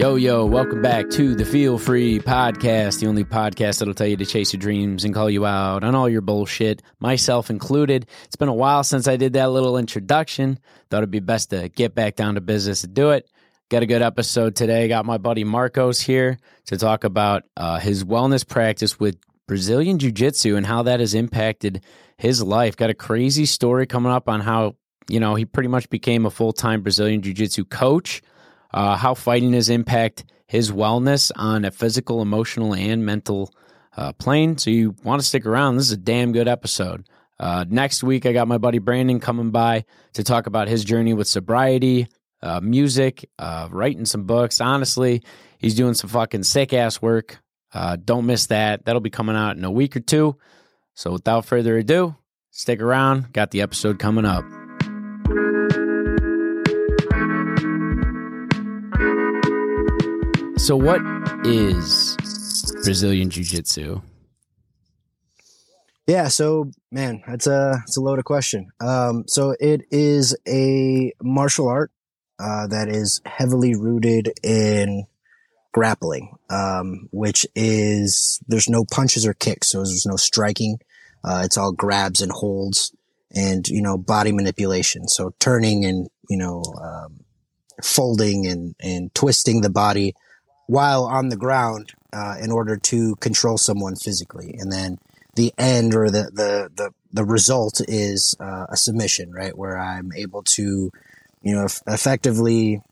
Yo, yo, welcome back to the Feel Free Podcast, the only podcast that'll tell you to chase your dreams and call you out on all your bullshit, myself included. It's been a while since I did that little introduction. Thought it'd be best to get back down to business and do it. Got a good episode today. Got my buddy Marcos here to talk about uh, his wellness practice with Brazilian Jiu Jitsu and how that has impacted his life. Got a crazy story coming up on how, you know, he pretty much became a full time Brazilian Jiu Jitsu coach uh, how fighting has impact his wellness on a physical, emotional, and mental uh, plane. So you want to stick around. This is a damn good episode. Uh, next week, I got my buddy Brandon coming by to talk about his journey with sobriety, uh, music, uh, writing some books. Honestly, he's doing some fucking sick ass work. Uh, don't miss that. That'll be coming out in a week or two. So without further ado, stick around. Got the episode coming up. So, what is Brazilian Jiu Jitsu? Yeah, so man, that's a it's a loaded question. Um, so it is a martial art uh, that is heavily rooted in grappling, um, which is there's no punches or kicks, so there's no striking. Uh, it's all grabs and holds, and you know body manipulation. So turning and you know um, folding and and twisting the body while on the ground uh, in order to control someone physically. And then the end or the, the, the, the result is uh, a submission, right? Where I'm able to, you know, effectively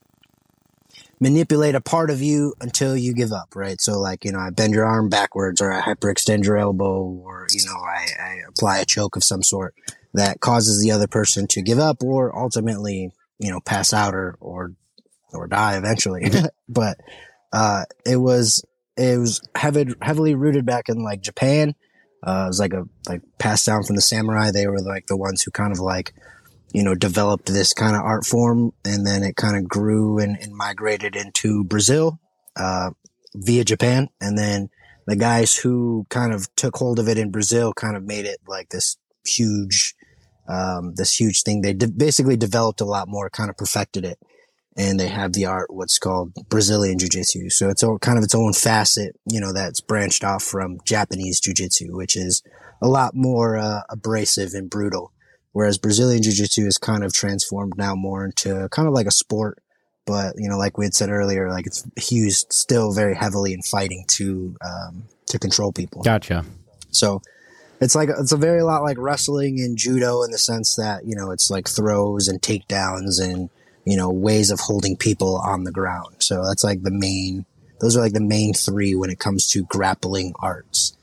manipulate a part of you until you give up, right? So like, you know, I bend your arm backwards or I hyperextend your elbow or, you know, I, I apply a choke of some sort that causes the other person to give up or ultimately, you know, pass out or, or, or die eventually. but, uh, it was it was heavy, heavily rooted back in like Japan. Uh, it was like a like passed down from the samurai. They were like the ones who kind of like you know developed this kind of art form, and then it kind of grew and, and migrated into Brazil uh, via Japan, and then the guys who kind of took hold of it in Brazil kind of made it like this huge, um, this huge thing. They de- basically developed a lot more, kind of perfected it and they have the art, what's called Brazilian Jiu Jitsu. So it's all, kind of its own facet, you know, that's branched off from Japanese Jiu Jitsu, which is a lot more uh, abrasive and brutal. Whereas Brazilian Jiu Jitsu is kind of transformed now more into kind of like a sport. But, you know, like we had said earlier, like it's used still very heavily in fighting to, um, to control people. Gotcha. So it's like, it's a very lot like wrestling and judo in the sense that, you know, it's like throws and takedowns and, you know, ways of holding people on the ground. So that's like the main, those are like the main three when it comes to grappling arts.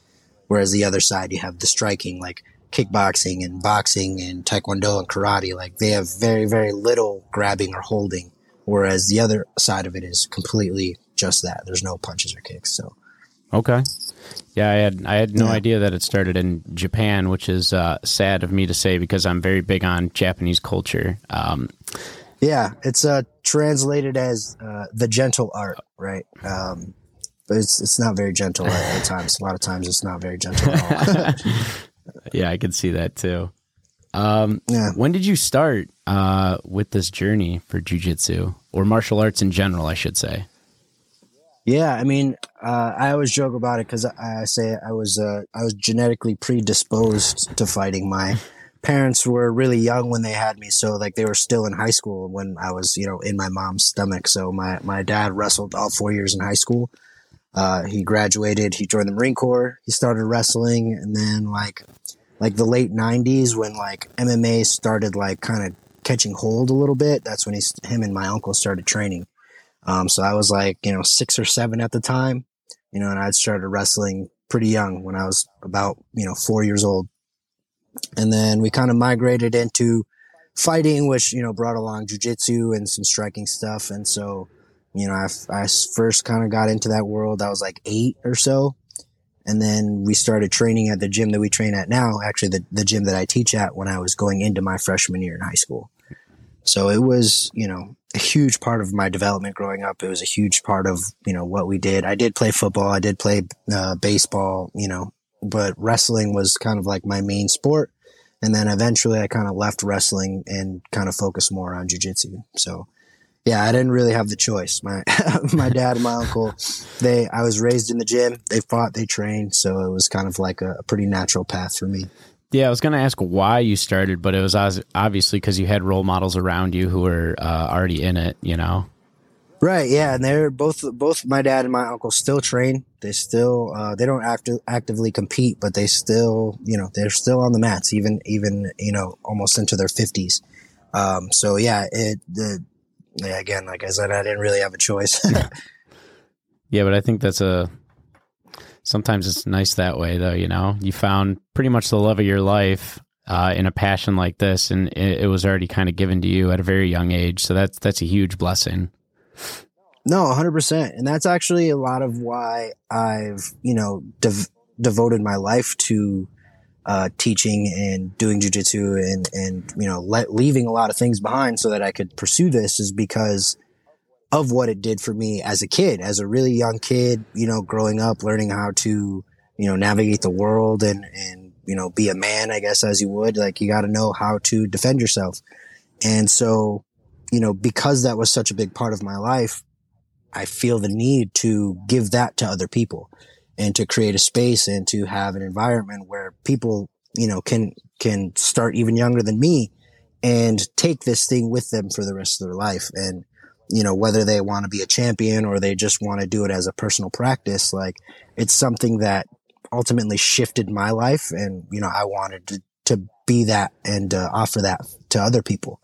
Whereas the other side, you have the striking, like kickboxing and boxing and taekwondo and karate. Like they have very, very little grabbing or holding. Whereas the other side of it is completely just that. There's no punches or kicks. So. Okay. Yeah, I had I had no yeah. idea that it started in Japan, which is uh, sad of me to say because I'm very big on Japanese culture. Um, yeah, it's uh, translated as uh, the gentle art, right? Um, but it's it's not very gentle at, at times. A lot of times, it's not very gentle yeah, I can see that too. Um, yeah. When did you start uh, with this journey for jujitsu or martial arts in general? I should say. Yeah, I mean, uh, I always joke about it because I, I, say I was uh, I was genetically predisposed to fighting. My parents were really young when they had me. So like they were still in high school when I was, you know, in my mom's stomach. So my, my dad wrestled all four years in high school. Uh, he graduated, he joined the Marine Corps, he started wrestling. And then like, like the late nineties when like MMA started like kind of catching hold a little bit. That's when he's, him and my uncle started training. Um, so I was like, you know, six or seven at the time, you know, and I'd started wrestling pretty young when I was about, you know, four years old. And then we kind of migrated into fighting, which, you know, brought along jujitsu and some striking stuff. And so, you know, I, I first kind of got into that world. I was like eight or so. And then we started training at the gym that we train at now, actually the, the gym that I teach at when I was going into my freshman year in high school. So it was, you know, a huge part of my development growing up. It was a huge part of, you know, what we did. I did play football. I did play uh, baseball, you know, but wrestling was kind of like my main sport. And then eventually I kind of left wrestling and kind of focused more on jujitsu. So yeah, I didn't really have the choice. My my dad and my uncle, they I was raised in the gym. They fought, they trained, so it was kind of like a, a pretty natural path for me. Yeah, I was going to ask why you started, but it was obviously because you had role models around you who were uh, already in it. You know. Right. Yeah, and they're both both my dad and my uncle still train. They still uh, they don't act- actively compete, but they still you know they're still on the mats, even even you know almost into their fifties. Um, so yeah, it the yeah, again like I said, I didn't really have a choice. yeah, but I think that's a sometimes it's nice that way though. You know, you found pretty much the love of your life uh, in a passion like this, and it, it was already kind of given to you at a very young age. So that's that's a huge blessing. No, 100%. And that's actually a lot of why I've, you know, dev- devoted my life to uh, teaching and doing jujitsu and, and, you know, leaving a lot of things behind so that I could pursue this is because of what it did for me as a kid, as a really young kid, you know, growing up, learning how to, you know, navigate the world and, and, you know, be a man, I guess, as you would. Like, you got to know how to defend yourself. And so, you know, because that was such a big part of my life, I feel the need to give that to other people and to create a space and to have an environment where people, you know, can, can start even younger than me and take this thing with them for the rest of their life. And, you know, whether they want to be a champion or they just want to do it as a personal practice, like it's something that ultimately shifted my life. And, you know, I wanted to, to be that and uh, offer that to other people.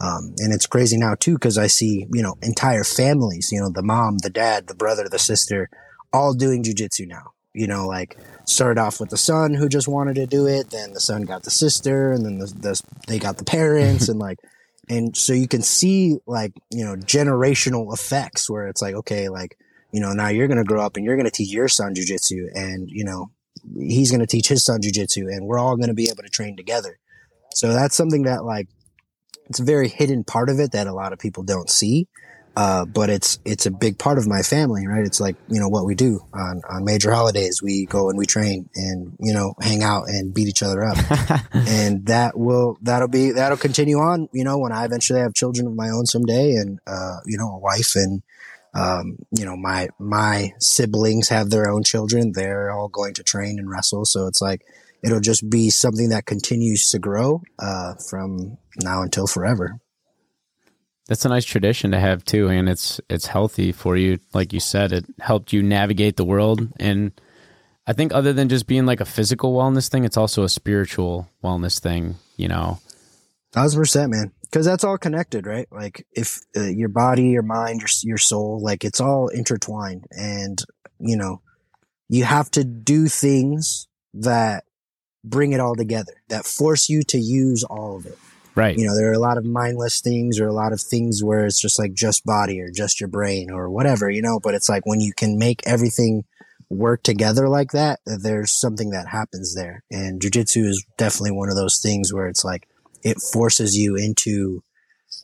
Um, and it's crazy now too, cause I see, you know, entire families, you know, the mom, the dad, the brother, the sister, all doing jujitsu now. You know, like started off with the son who just wanted to do it. Then the son got the sister and then the, the they got the parents and like, and so you can see like, you know, generational effects where it's like, okay, like, you know, now you're going to grow up and you're going to teach your son jujitsu and, you know, he's going to teach his son jujitsu and we're all going to be able to train together. So that's something that like it's a very hidden part of it that a lot of people don't see. Uh, but it's it's a big part of my family, right? It's like you know what we do on on major holidays. We go and we train and you know hang out and beat each other up, and that will that'll be that'll continue on. You know when I eventually have children of my own someday, and uh, you know a wife and um, you know my my siblings have their own children. They're all going to train and wrestle, so it's like it'll just be something that continues to grow uh, from now until forever. That's a nice tradition to have too, and it's it's healthy for you. Like you said, it helped you navigate the world, and I think other than just being like a physical wellness thing, it's also a spiritual wellness thing. You know, thousand percent, man. Because that's all connected, right? Like if uh, your body, your mind, your your soul, like it's all intertwined, and you know, you have to do things that bring it all together that force you to use all of it. Right. You know, there are a lot of mindless things or a lot of things where it's just like just body or just your brain or whatever, you know, but it's like when you can make everything work together like that, there's something that happens there. And jujitsu is definitely one of those things where it's like it forces you into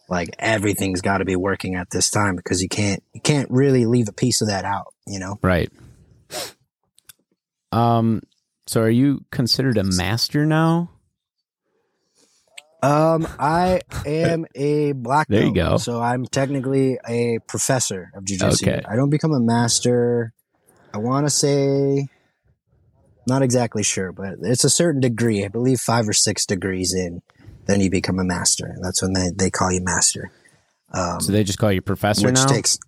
like everything's got to be working at this time because you can't you can't really leave a piece of that out, you know. Right. Um so are you considered a master now? Um, I am a black belt. There you go. So I'm technically a professor of jujitsu. Okay. I don't become a master. I want to say, not exactly sure, but it's a certain degree. I believe five or six degrees in, then you become a master. That's when they, they call you master. Um, so they just call you professor which now? takes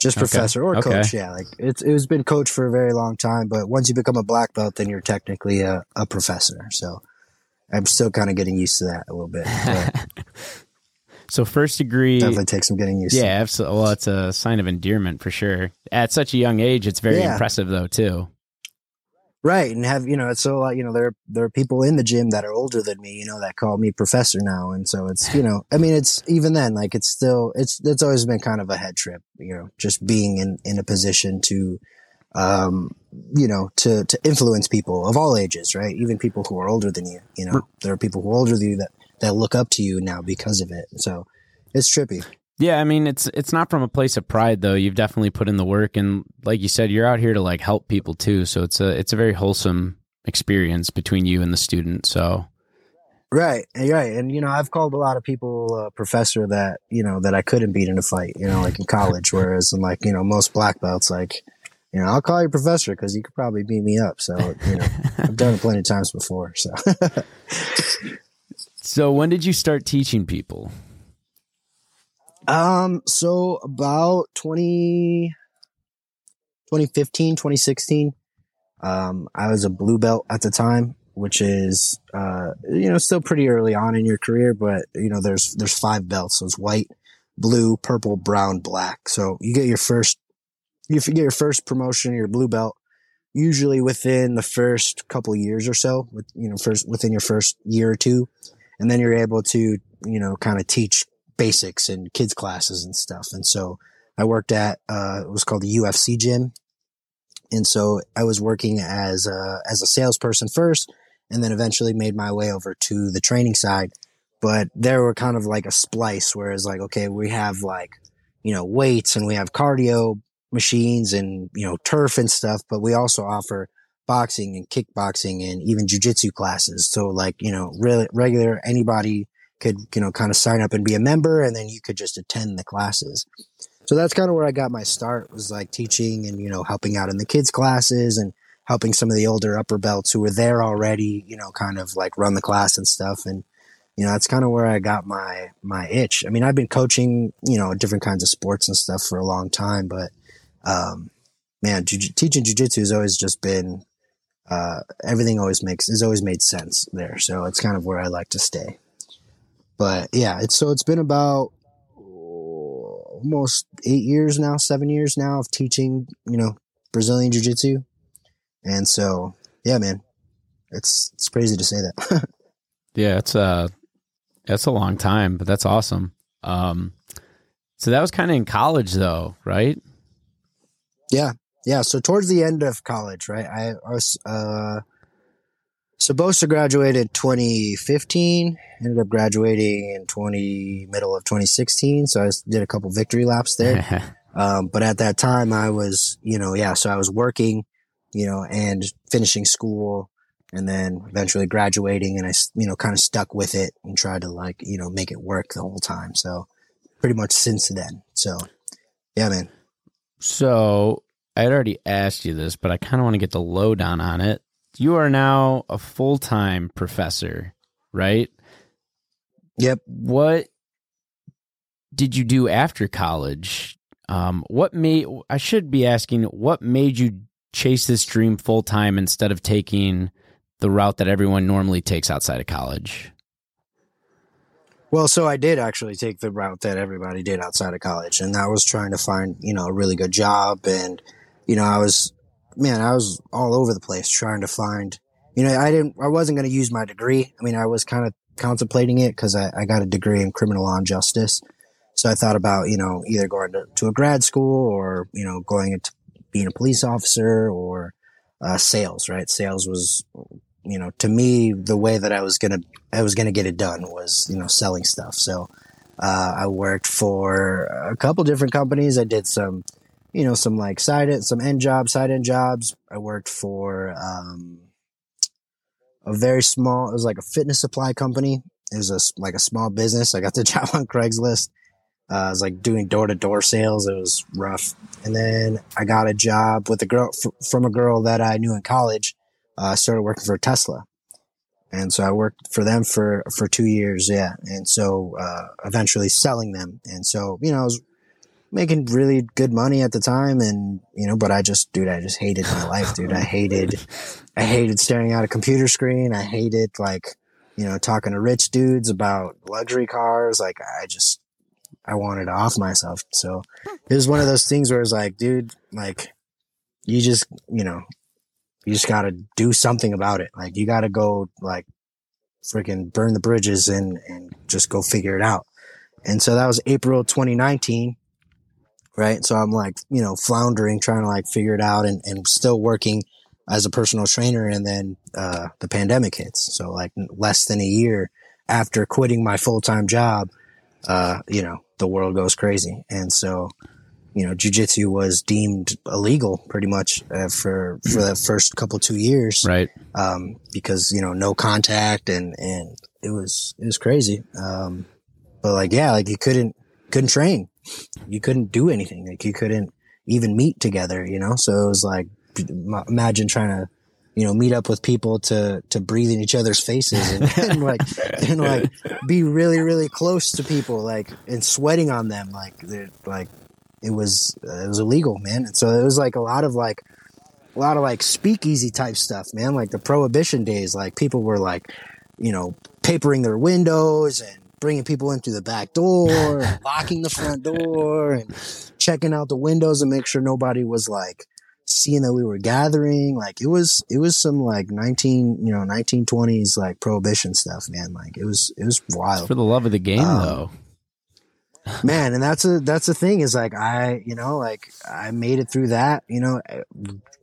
just okay. professor or okay. coach. Yeah, like it's it's been coached for a very long time, but once you become a black belt, then you're technically a, a professor. So I'm still kind of getting used to that a little bit. so first degree definitely takes some getting used. To Yeah, to. absolutely. Well, it's a sign of endearment for sure. At such a young age, it's very yeah. impressive though too. Right, and have you know it's so you know there there are people in the gym that are older than me, you know, that call me professor now, and so it's you know I mean it's even then like it's still it's it's always been kind of a head trip, you know, just being in in a position to, um, you know, to to influence people of all ages, right? Even people who are older than you, you know, there are people who are older than you that that look up to you now because of it, so it's trippy. Yeah, I mean it's it's not from a place of pride though. You've definitely put in the work and like you said you're out here to like help people too. So it's a it's a very wholesome experience between you and the student. So Right, right, and you know, I've called a lot of people uh, professor that you know that I couldn't beat in a fight. You know, like in college, whereas in like you know most black belts, like you know, I'll call you professor because you could probably beat me up. So you know, I've done it plenty of times before. So, so when did you start teaching people? Um, so about 20, 2015, 2016, um, I was a blue belt at the time, which is, uh, you know, still pretty early on in your career, but you know, there's, there's five belts. So it's white, blue, purple, brown, black. So you get your first, you get your first promotion, your blue belt, usually within the first couple years or so, with, you know, first within your first year or two. And then you're able to, you know, kind of teach basics and kids classes and stuff. And so I worked at, uh, it was called the UFC gym. And so I was working as a, as a salesperson first and then eventually made my way over to the training side. But there were kind of like a splice where it's like, okay, we have like, you know, weights and we have cardio machines and, you know, turf and stuff, but we also offer boxing and kickboxing and even jujitsu classes. So like, you know, really regular anybody could, you know, kind of sign up and be a member and then you could just attend the classes. So that's kind of where I got my start was like teaching and, you know, helping out in the kids classes and helping some of the older upper belts who were there already, you know, kind of like run the class and stuff. And, you know, that's kind of where I got my, my itch. I mean, I've been coaching, you know, different kinds of sports and stuff for a long time, but, um, man, ju- teaching jujitsu has always just been, uh, everything always makes, has always made sense there. So it's kind of where I like to stay but yeah, it's so it's been about almost eight years now, seven years now of teaching, you know, Brazilian Jiu Jitsu. And so, yeah, man, it's, it's crazy to say that. yeah, it's uh, that's a long time, but that's awesome. Um, so that was kind of in college though, right? Yeah. Yeah. So towards the end of college, right. I, I was, uh, supposed to graduate in 2015 ended up graduating in 20 middle of 2016 so i did a couple victory laps there um, but at that time i was you know yeah so i was working you know and finishing school and then eventually graduating and i you know kind of stuck with it and tried to like you know make it work the whole time so pretty much since then so yeah man so i had already asked you this but i kind of want to get the lowdown on it you are now a full time professor, right? Yep. What did you do after college? Um, what made I should be asking what made you chase this dream full time instead of taking the route that everyone normally takes outside of college? Well, so I did actually take the route that everybody did outside of college, and that was trying to find, you know, a really good job. And, you know, I was man, I was all over the place trying to find, you know, I didn't, I wasn't going to use my degree. I mean, I was kind of contemplating it because I, I, got a degree in criminal law and justice. So I thought about, you know, either going to, to a grad school or, you know, going into being a police officer or uh, sales, right? Sales was, you know, to me, the way that I was to, I was to get it done was, you know, selling stuff. So, uh, I worked for a couple different companies. I did some, you know, some like side some end jobs, side end jobs. I worked for um, a very small. It was like a fitness supply company. It was a like a small business. I got the job on Craigslist. Uh, I was like doing door to door sales. It was rough. And then I got a job with a girl f- from a girl that I knew in college. Uh, I started working for Tesla. And so I worked for them for, for two years. Yeah. And so, uh, eventually selling them. And so, you know, I was making really good money at the time and you know but i just dude i just hated my life dude i hated i hated staring at a computer screen i hated like you know talking to rich dudes about luxury cars like i just i wanted to off myself so it was one of those things where it's like dude like you just you know you just gotta do something about it like you gotta go like freaking burn the bridges and and just go figure it out and so that was april 2019 right? So I'm like, you know, floundering, trying to like figure it out and, and still working as a personal trainer. And then, uh, the pandemic hits. So like less than a year after quitting my full time job, uh, you know, the world goes crazy. And so, you know, jujitsu was deemed illegal pretty much uh, for, for the first couple two years. Right. Um, because, you know, no contact and, and it was it was crazy. Um, but like yeah, like you couldn't couldn't train, you couldn't do anything. Like you couldn't even meet together, you know. So it was like imagine trying to you know meet up with people to to breathe in each other's faces and, and like and like be really really close to people like and sweating on them like they're like it was uh, it was illegal man. And so it was like a lot of like a lot of like speakeasy type stuff man. Like the prohibition days like people were like you know papering their windows and bringing people in through the back door locking the front door and checking out the windows and make sure nobody was like seeing that we were gathering. Like it was it was some like 19 you know 1920s like prohibition stuff man. Like it was it was wild. for the love of the game um, though man and that's a that's the thing is like i you know like i made it through that you know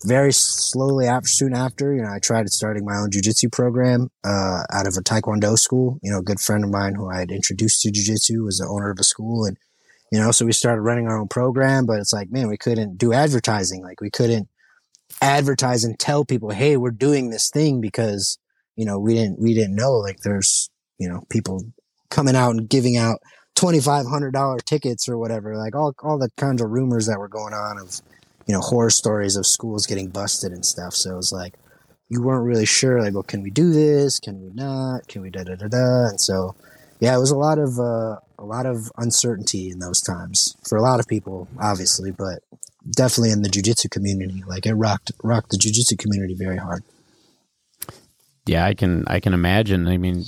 very slowly after soon after you know i tried starting my own jiu-jitsu program uh, out of a taekwondo school. You know a good friend of mine who i had introduced to jiu-jitsu was the owner of a school and you know so we started running our own program but it's like man we couldn't do advertising. Like we couldn't advertise and tell people hey we're doing this thing because you know we didn't we didn't know like there's you know people coming out and giving out $2500 tickets or whatever like all all the kinds of rumors that were going on of you know horror stories of schools getting busted and stuff so it was like you weren't really sure like well can we do this can we not can we da da da da and so yeah, it was a lot of uh, a lot of uncertainty in those times for a lot of people, obviously, but definitely in the jujitsu community. Like it rocked rocked the jujitsu community very hard. Yeah, I can I can imagine. I mean,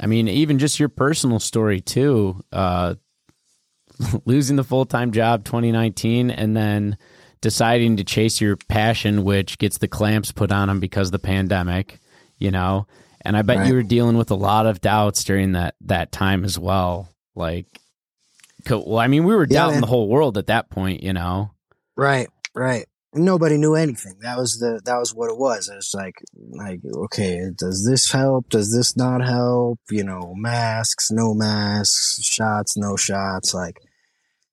I mean, even just your personal story too. Uh, losing the full time job 2019, and then deciding to chase your passion, which gets the clamps put on them because of the pandemic. You know, and I bet right. you were dealing with a lot of doubts during that that time as well. Like, well, I mean, we were doubting yeah, the whole world at that point, you know. Right, right. Nobody knew anything. That was the that was what it was. It was like like okay, does this help? Does this not help? You know, masks, no masks, shots, no shots. Like,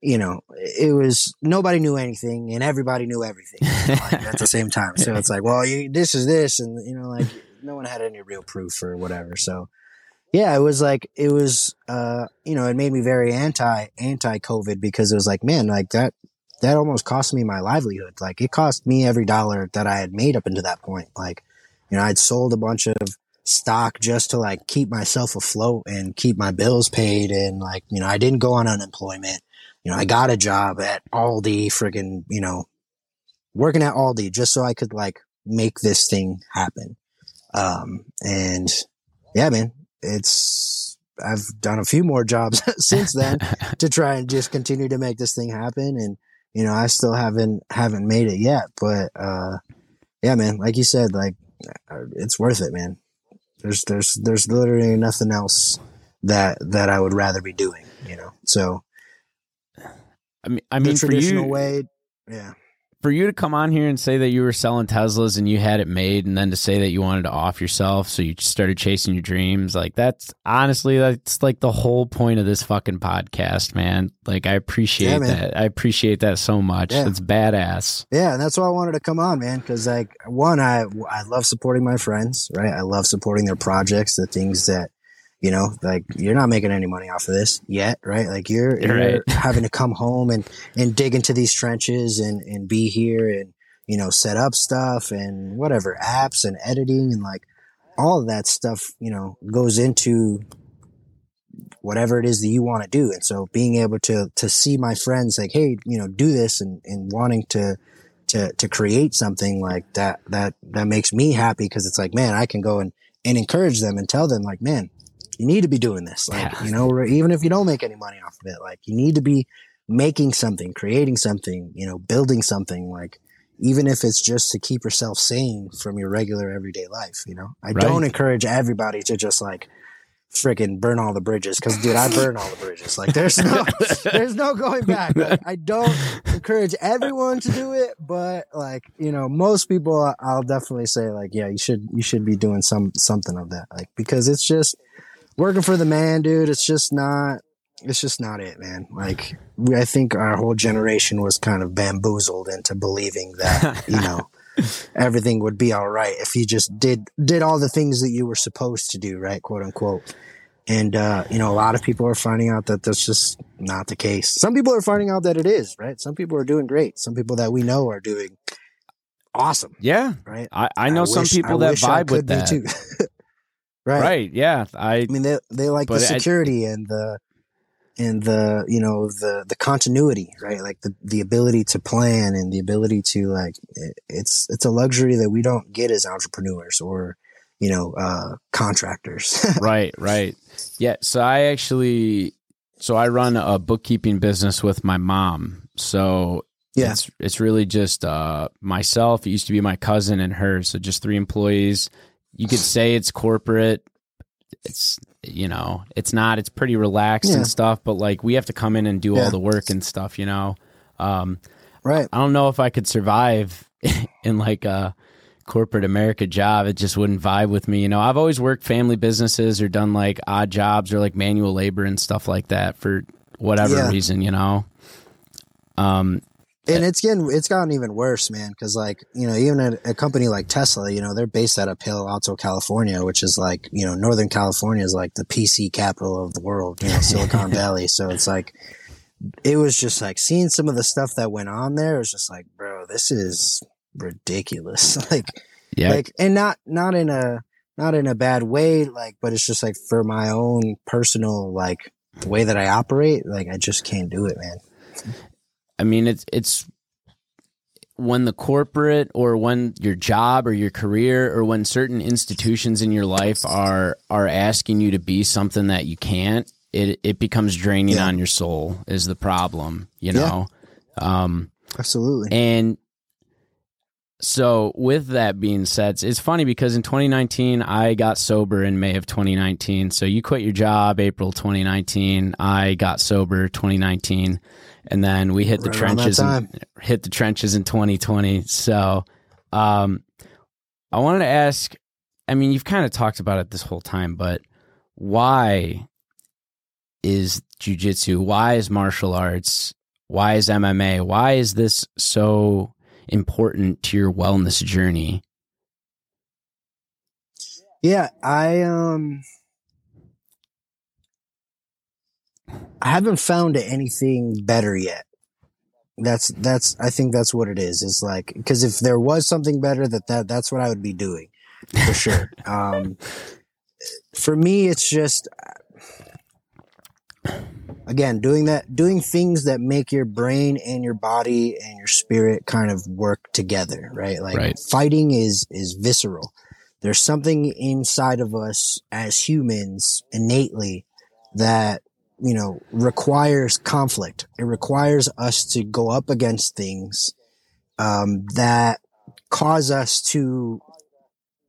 you know, it was nobody knew anything, and everybody knew everything like, at the same time. So it's like, well, you, this is this, and you know, like no one had any real proof or whatever. So yeah, it was like it was uh you know, it made me very anti anti COVID because it was like, man, like that that almost cost me my livelihood. Like it cost me every dollar that I had made up until that point. Like, you know, I'd sold a bunch of stock just to like keep myself afloat and keep my bills paid and like, you know, I didn't go on unemployment. You know, I got a job at Aldi friggin', you know, working at Aldi just so I could like make this thing happen. Um, and yeah, man, it's, I've done a few more jobs since then to try and just continue to make this thing happen. And, you know, I still haven't, haven't made it yet, but, uh, yeah, man, like you said, like uh, it's worth it, man. There's, there's, there's literally nothing else that, that I would rather be doing, you know? So, I mean, I mean, the traditional you, way, yeah for you to come on here and say that you were selling Teslas and you had it made, and then to say that you wanted to off yourself, so you started chasing your dreams, like that's honestly that's like the whole point of this fucking podcast, man. Like I appreciate yeah, that. I appreciate that so much. Yeah. That's badass. Yeah, and that's why I wanted to come on, man. Because like one, I I love supporting my friends, right? I love supporting their projects, the things that you know like you're not making any money off of this yet right like you're, you're, right. having to come home and and dig into these trenches and and be here and you know set up stuff and whatever apps and editing and like all of that stuff you know goes into whatever it is that you want to do and so being able to to see my friends like hey you know do this and and wanting to to to create something like that that that makes me happy because it's like man i can go and and encourage them and tell them like man you need to be doing this. Like, yeah. you know, even if you don't make any money off of it, like you need to be making something, creating something, you know, building something like even if it's just to keep yourself sane from your regular everyday life, you know. I right. don't encourage everybody to just like freaking burn all the bridges because dude i burn all the bridges like there's no there's no going back like, i don't encourage everyone to do it but like you know most people i'll definitely say like yeah you should you should be doing some something of that like because it's just working for the man, dude, it's just not it's just not it, man. Like I think our whole generation was kind of bamboozled into believing that, you know, everything would be all right if you just did did all the things that you were supposed to do, right? Quote unquote. And uh, you know, a lot of people are finding out that that's just not the case. Some people are finding out that it is, right? Some people are doing great. Some people that we know are doing awesome. Yeah. Right. I, I know I some wish- people that vibe with that. too. right. Right. Yeah. I I mean, they they like the But I- security and the and the you know the the continuity, right? Like the the ability to plan and the ability to like it, it's it's a luxury that we don't get as entrepreneurs or you know uh contractors. right, right. Yeah. So I actually, so I run a bookkeeping business with my mom. So Yeah. it's it's really just uh, myself. It used to be my cousin and her. So just three employees. You could say it's corporate. It's you know, it's not. It's pretty relaxed Yeah. and stuff. But like we have to come in and do Yeah. all the work and stuff. You know. Um, right. I don't know if I could survive in like a corporate America job. It just wouldn't vibe with me. You know, I've always worked family businesses or done like odd jobs or like manual labor and stuff like that for whatever Yeah. reason, you know. Um, And it's getting it's gotten even worse, man. Because like you know, even a, a company like Tesla, you know, they're based out of Palo Alto, California, which is like you know, Northern California is like the PC capital of the world, you know, Silicon Valley. So it's like it was just like seeing some of the stuff that went on there. It was just like, bro, this is ridiculous. like, yeah, like, and not not in a not in a bad way, like, but it's just like for my own personal like the way that I operate, like I just can't do it, man. I mean, it's it's when the corporate or when your job or your career or when certain institutions in your life are are asking you to be something that you can't, it it becomes draining Yeah. on your soul. Is the problem, you Yeah. know? Um, Absolutely. and so, with that being said, it's- it's funny because in 2019, I got sober in May of 2019. So, you quit your job April 2019. I got sober 2019. And then we hit the Right that trenches, in, hit the trenches in 2020. So, um, I wanted to ask I mean, you've kind of talked about it this whole time, but why is jujitsu? Why is martial arts? Why is MMA? Why is this so important to your wellness journey? Yeah, I um I haven't found anything better yet. That's that's I think that's what it is. It's like because if there was something better that that that's what I would be doing for sure. um for me it's just again doing that doing things that make your brain and your body and your spirit kind of work together, right? Like Right. fighting is is visceral there's something inside of us as humans innately that you know requires conflict. It requires us to go up against things um, that cause us to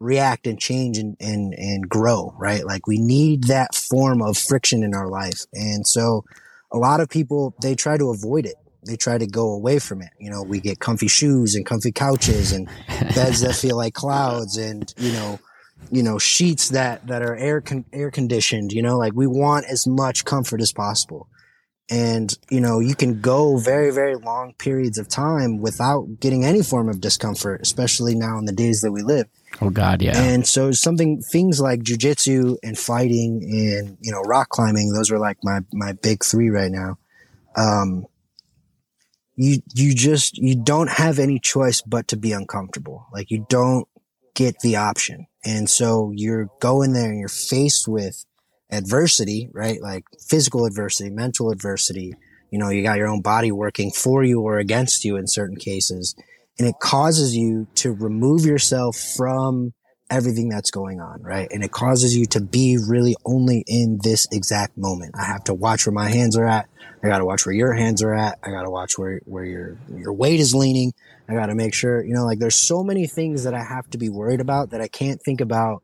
react and change and, and and grow right? Like we need that form of friction in our life. And so a lot of people they try to avoid it. They try to go away from it. You know we get comfy shoes and comfy couches and beds that feel like clouds and you know you know sheets that that are air con- air conditioned you know like we want as much comfort as possible and you know you can go very very long periods of time without getting any form of discomfort especially now in the days that we live Oh God, yeah. and so something things like jujitsu and fighting and you know rock climbing, those are like my my big three right now. Um, you you just you don't have any choice but to be uncomfortable. Like you don't get the option, and so you're going there and you're faced with adversity, right? Like physical adversity, mental adversity. You know, you got your own body working for you or against you in certain cases and it causes you to remove yourself from everything that's going on, right? And it causes you to be really only in this exact moment. I have to watch where my hands are at. I got to watch where your hands are at. I got to watch where, where your, your weight is leaning. I got to make sure, you know, like there's so many things that I have to be worried about that I can't think about,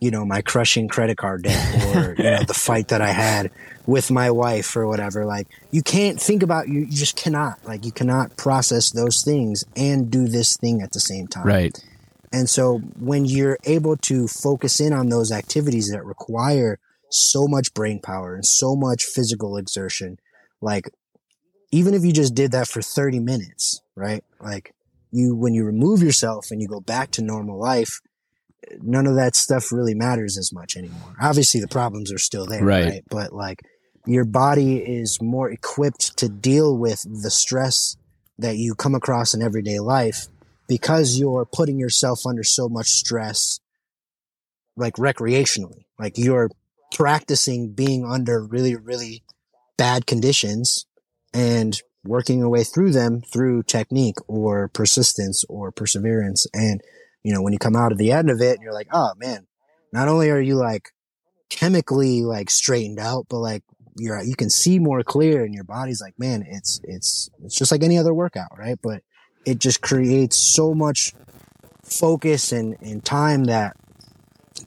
you know, my crushing credit card debt or, you know, the fight that I had with my wife or whatever. Like you can't think about, you, you just cannot, like you cannot process those things and do this thing at the same time. right. And so when you're able to focus in on those activities that require so much brain power and so much physical exertion, like even if you just did that for 30 minutes, right? Like you when you remove yourself and you go back to normal life, none of that stuff really matters as much anymore. Obviously, the problems are still there, Right. right? But like your body is more equipped to deal with the stress that you come across in everyday life because you're putting yourself under so much stress, like recreationally. Like you're practicing being under really, really bad conditions and working your way through them through technique or persistence or perseverance. And, you know, when you come out of the end of it and you're like, oh man, not only are you like chemically like straightened out, but like you're, you can see more clear and your body's like, man, it's, it's, it's just like any other workout, right? But it just creates so much focus and, and time that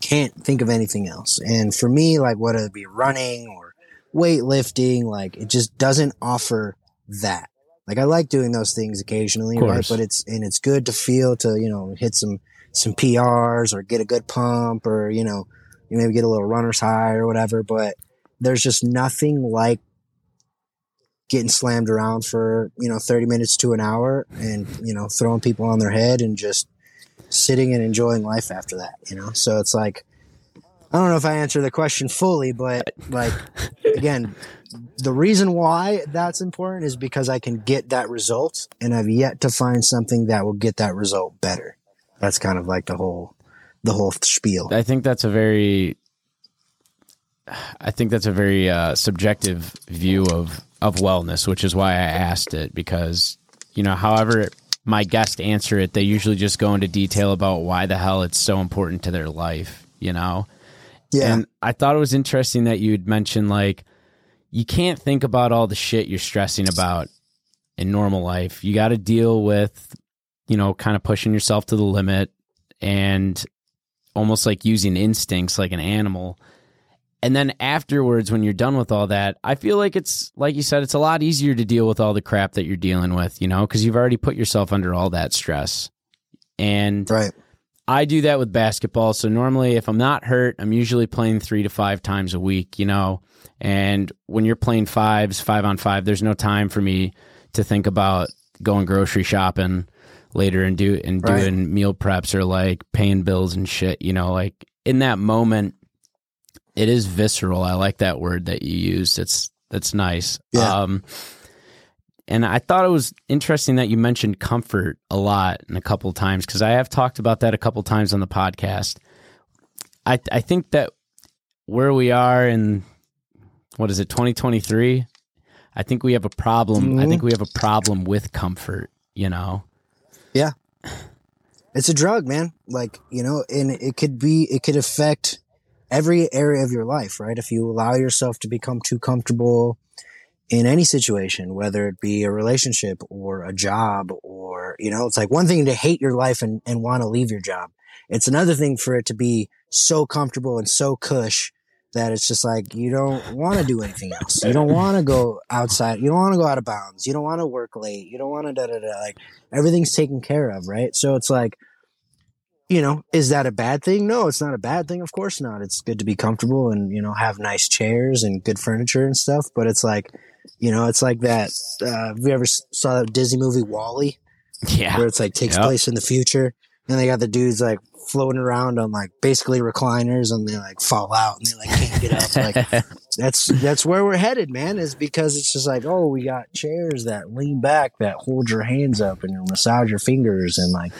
can't think of anything else. And for me, like whether it be running or weightlifting, like it just doesn't offer that. Like I like doing those things occasionally, right? But it's and it's good to feel to you know hit some some PRs or get a good pump or you know you maybe get a little runner's high or whatever. But there's just nothing like getting slammed around for you know 30 minutes to an hour and you know throwing people on their head and just sitting and enjoying life after that you know so it's like i don't know if i answer the question fully but like again the reason why that's important is because i can get that result and i've yet to find something that will get that result better that's kind of like the whole the whole spiel I think that's a very I think that's a very uh, subjective view of of wellness, which is why I asked it because you know, however my guests answer it, they usually just go into detail about why the hell it's so important to their life, you know. Yeah And I thought it was interesting that you'd mentioned like you can't think about all the shit you're stressing about in normal life. You got to deal with, you know, kind of pushing yourself to the limit and almost like using instincts like an animal. And then afterwards, when you're done with all that, I feel like it's, like you said, it's a lot easier to deal with all the crap that you're dealing with, you know, because you've already put yourself under all that stress. And right I do that with basketball. So normally, if I'm not hurt, I'm usually playing three to five times a week, you know. And when you're playing fives, five on five, there's no time for me to think about going grocery shopping later and do and Right. doing meal preps or like paying bills and shit. You know, like in that moment, it is visceral. I like that word that you used. It's that's nice. Yeah. Um, and I thought it was interesting that you mentioned comfort a lot and a couple of times because I have talked about that a couple of times on the podcast. I I think that where we are in what is it 2023 I think we have a problem I Mhm. think we have a problem with comfort you know Yeah. it's a drug man like you know and it could be it could affect every area of your life right if you allow yourself to become too comfortable in any situation whether it be a relationship or a job or you know it's like one thing to hate your life and, and want to leave your job. It's another thing for it to be so comfortable and so cush that it's just like you don't want to do anything else. You don't want to go outside. You don't want to go out of bounds. You don't want to work late. You don't want to da da da like everything's taken care of, right? So it's like, you know, is that a bad thing? No, it's not a bad thing. Of course not. It's good to be comfortable and, you know, have nice chairs and good furniture and stuff. But it's like, you know, it's like that. Uh, have you ever saw that Disney movie WALL-E, yeah where it's like takes Yep. place in the future? And they got the dudes like floating around on like basically recliners and they like fall out and they like can't get up. Like that's that's where we're headed, man. Is because it's just like, oh, we got chairs that lean back, that hold your hands up and massage your fingers, and like,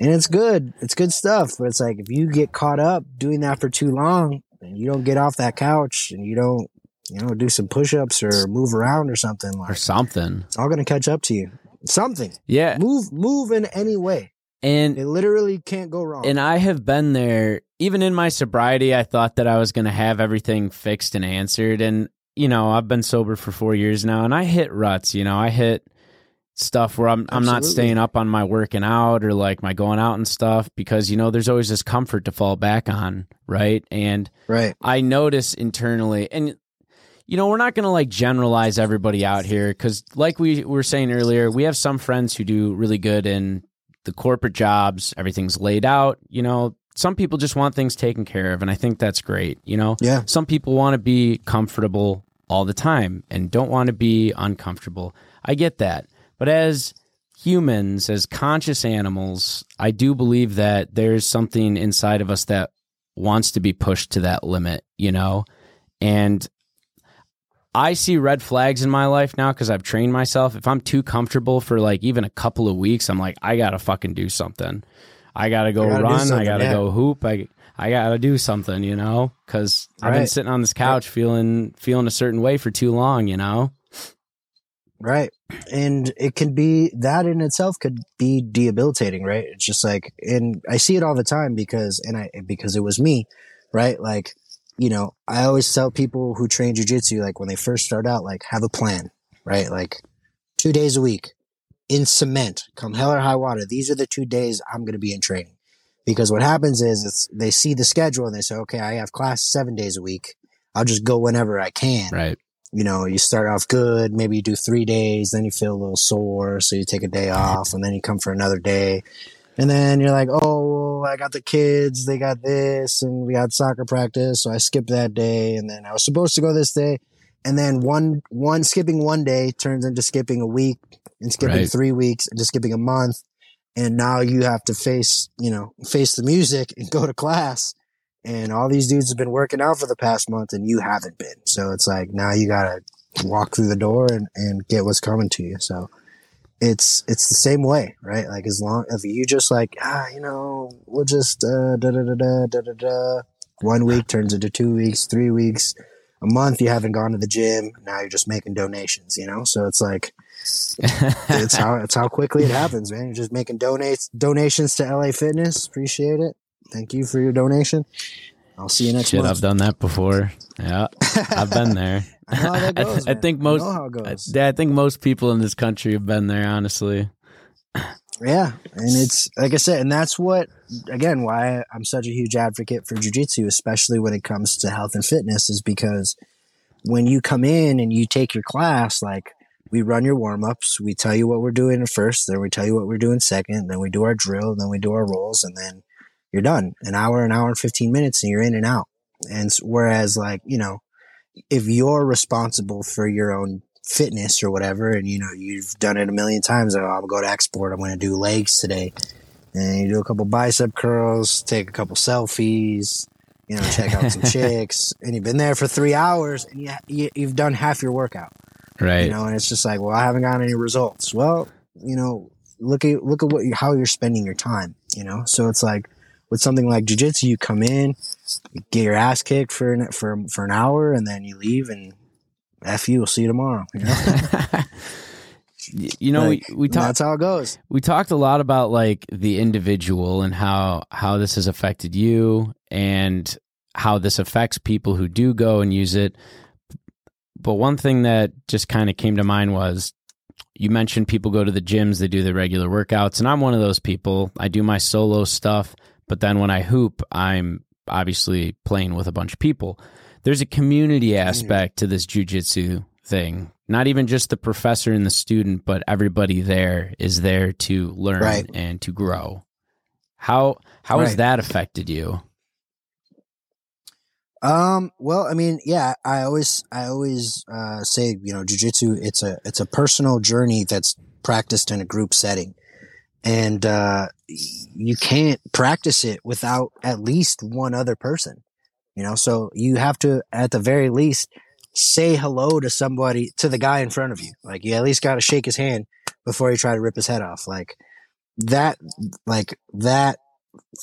and it's good. It's good stuff. But it's like if you get caught up doing that for too long, and you don't get off that couch, and you don't, you know, do some push-ups or move around or something, or something it's all gonna catch up to you. Something. yeah Move, move in any way. and It literally can't go wrong. And I have been there. Even in my sobriety, I thought that I was going to have everything fixed and answered. And, you know, I've been sober for four years now and I hit ruts. You know, I hit stuff where I'm, I'm not staying up on my working out or like my going out and stuff because, you know, there's always this comfort to fall back on. Right. And right. I notice internally, and you know, we're not going to like generalize everybody out here because, like we were saying earlier, we have some friends who do really good in the corporate jobs. Everything's laid out. You know, some people just want things taken care of, and I think that's great. You know, Yeah. some people want to be comfortable all the time and don't want to be uncomfortable. I get that. But as humans, as conscious animals, I do believe that there's something inside of us that wants to be pushed to that limit, you know? And I see red flags in my life now because I've trained myself. If I'm too comfortable for like even a couple of weeks, I'm like, I gotta fucking do something. I gotta go gotta run. I gotta yeah. go hoop. I I gotta do something, you know, because I've been sitting on this couch feeling feeling a certain way for too long, you know. Right. And it can be that in itself could be debilitating, right? It's just like, and I see it all the time because, and I, because it was me, right? Like, you know, I always tell people who train jujitsu, like when they first start out, like have a plan, right? Like two days a week in cement, come hell or high water. These are the two days I'm going to be in training. Because what happens is they see the schedule and they say, okay, I have class seven days a week. I'll just go whenever I can Right. You know, you start off good, maybe you do three days, then you feel a little sore, so you take a day off, and then you come for another day. And then you're like, oh, I got the kids, they got this, and we got soccer practice, so I skipped that day, and then I was supposed to go this day. And then one, one skipping one day turns into skipping a week, and skipping Right. three weeks, and just skipping a month. And now you have to face, you know, face the music and go to class and all these dudes have been working out for the past month and you haven't been. So it's like now you gotta walk through the door and, and get what's coming to you. So it's it's the same way, right? Like as long if you just like, ah, you know, we'll just uh da da da da da da da one week turns into two weeks, three weeks, a month you haven't gone to the gym, now you're just making donations, you know? So it's like it's how it's how quickly it happens, man. You're just making donates donations to LA Fitness. Appreciate it. Thank you for your donation. I'll see you next Shit, month. I've done that before. Yeah, I've been there. I know how that I, goes, I man. think I most. know how it goes. I, I think most people in this country have been there. Honestly, Yeah, and it's like I said, and that's what again why I'm such a huge advocate for jujitsu, especially when it comes to health and fitness, is because when you come in and you take your class, like we run your warm ups, we tell you what we're doing first, then we tell you what we're doing second, then we do our drill, then we do our rolls, and then you're done. An hour, an hour and fifteen minutes, and you're in and out. And whereas, like you know, if you're responsible for your own fitness or whatever, and you know you've done it a million times. Oh, I'll go to Xsport. I'm going to do legs today, and you do a couple bicep curls, take a couple selfies, you know, check out some chicks, and you've been there for three hours, and you, you you've done half your workout. right? You know, and it's just like, well, I haven't gotten any results. Well, you know, look at look at what you, how you're spending your time. You know, so it's like with something like jujitsu, you come in, you get your ass kicked for an, for for an hour, and then you leave, and f you, we'll see you tomorrow. You know, you know, Like, we we talked that's how it goes. we talked a lot about like the individual and how how this has affected you and how this affects people who do go and use it. But one thing that just kind of came to mind was you mentioned people go to the gyms, they do their regular workouts, and I'm one of those people. I do my solo stuff, but then when I hoop, I'm obviously playing with a bunch of people. There's a community aspect to this jujitsu thing. Not even just the professor and the student, but everybody there is there to learn Right. and to grow. How how has that affected you? Um, well, I mean, yeah, I always, I always, uh, say, you know, jujitsu, it's a, it's a personal journey that's practiced in a group setting. And, uh, you can't practice it without at least one other person, you know, so you have to, at the very least, say hello to somebody, to the guy in front of you. Like you at least got to shake his hand before you try to rip his head off. Like that, like that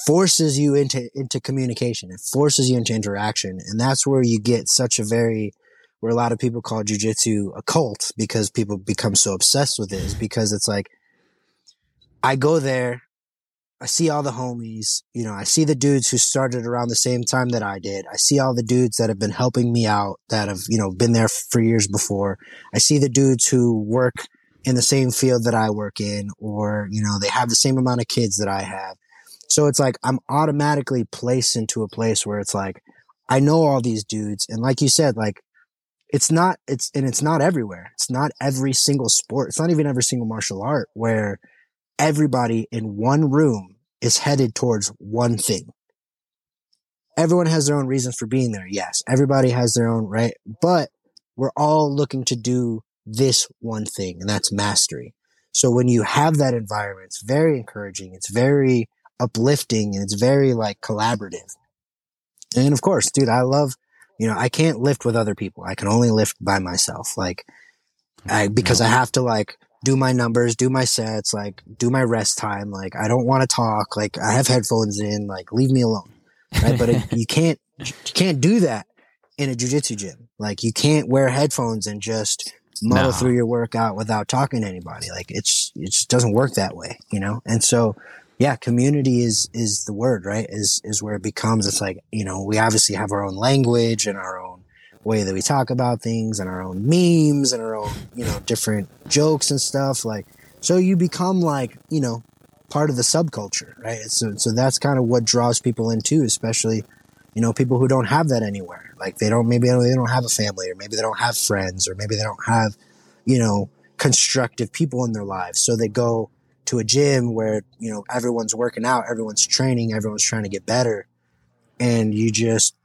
forces you into into communication. It forces you into interaction, and that's where you get such a very where a lot of people call jujitsu a cult because people become so obsessed with it. Is because it's like I go there, I see all the homies, you know, I see the dudes who started around the same time that I did. I see all the dudes that have been helping me out that have you know been there for years before. I see the dudes who work in the same field that I work in, or you know, they have the same amount of kids that I have. So it's like I'm automatically placed into a place where it's like I know all these dudes, and like you said, like it's not it's and it's not everywhere. It's not every single sport. It's not even every single martial art where everybody in one room is headed towards one thing. Everyone has their own reasons for being there. Yes, everybody has their own right, but we're all looking to do this one thing, and that's mastery. So when you have that environment, it's very encouraging. It's very uplifting and it's very like collaborative. And of course, dude, I love, you know, I can't lift with other people. I can only lift by myself. Like I, mm-hmm. because I have to like do my numbers, do my sets, like do my rest time. Like I don't want to talk. Like I have headphones in, like leave me alone. Right. But it, you can't, you can't do that in a jujitsu gym. Like you can't wear headphones and just muddle no. through your workout without talking to anybody. Like it's, it just doesn't work that way, you know? And so yeah, community is is the word, right? Is is where it becomes. It's like you know, we obviously have our own language and our own way that we talk about things and our own memes and our own you know different jokes and stuff. Like so, you become like you know part of the subculture, right? So so that's kind of what draws people in too, especially you know people who don't have that anywhere. Like they don't maybe they don't have a family or maybe they don't have friends or maybe they don't have you know constructive people in their lives, so they go to a gym where, you know, everyone's working out, everyone's training, everyone's trying to get better. And you just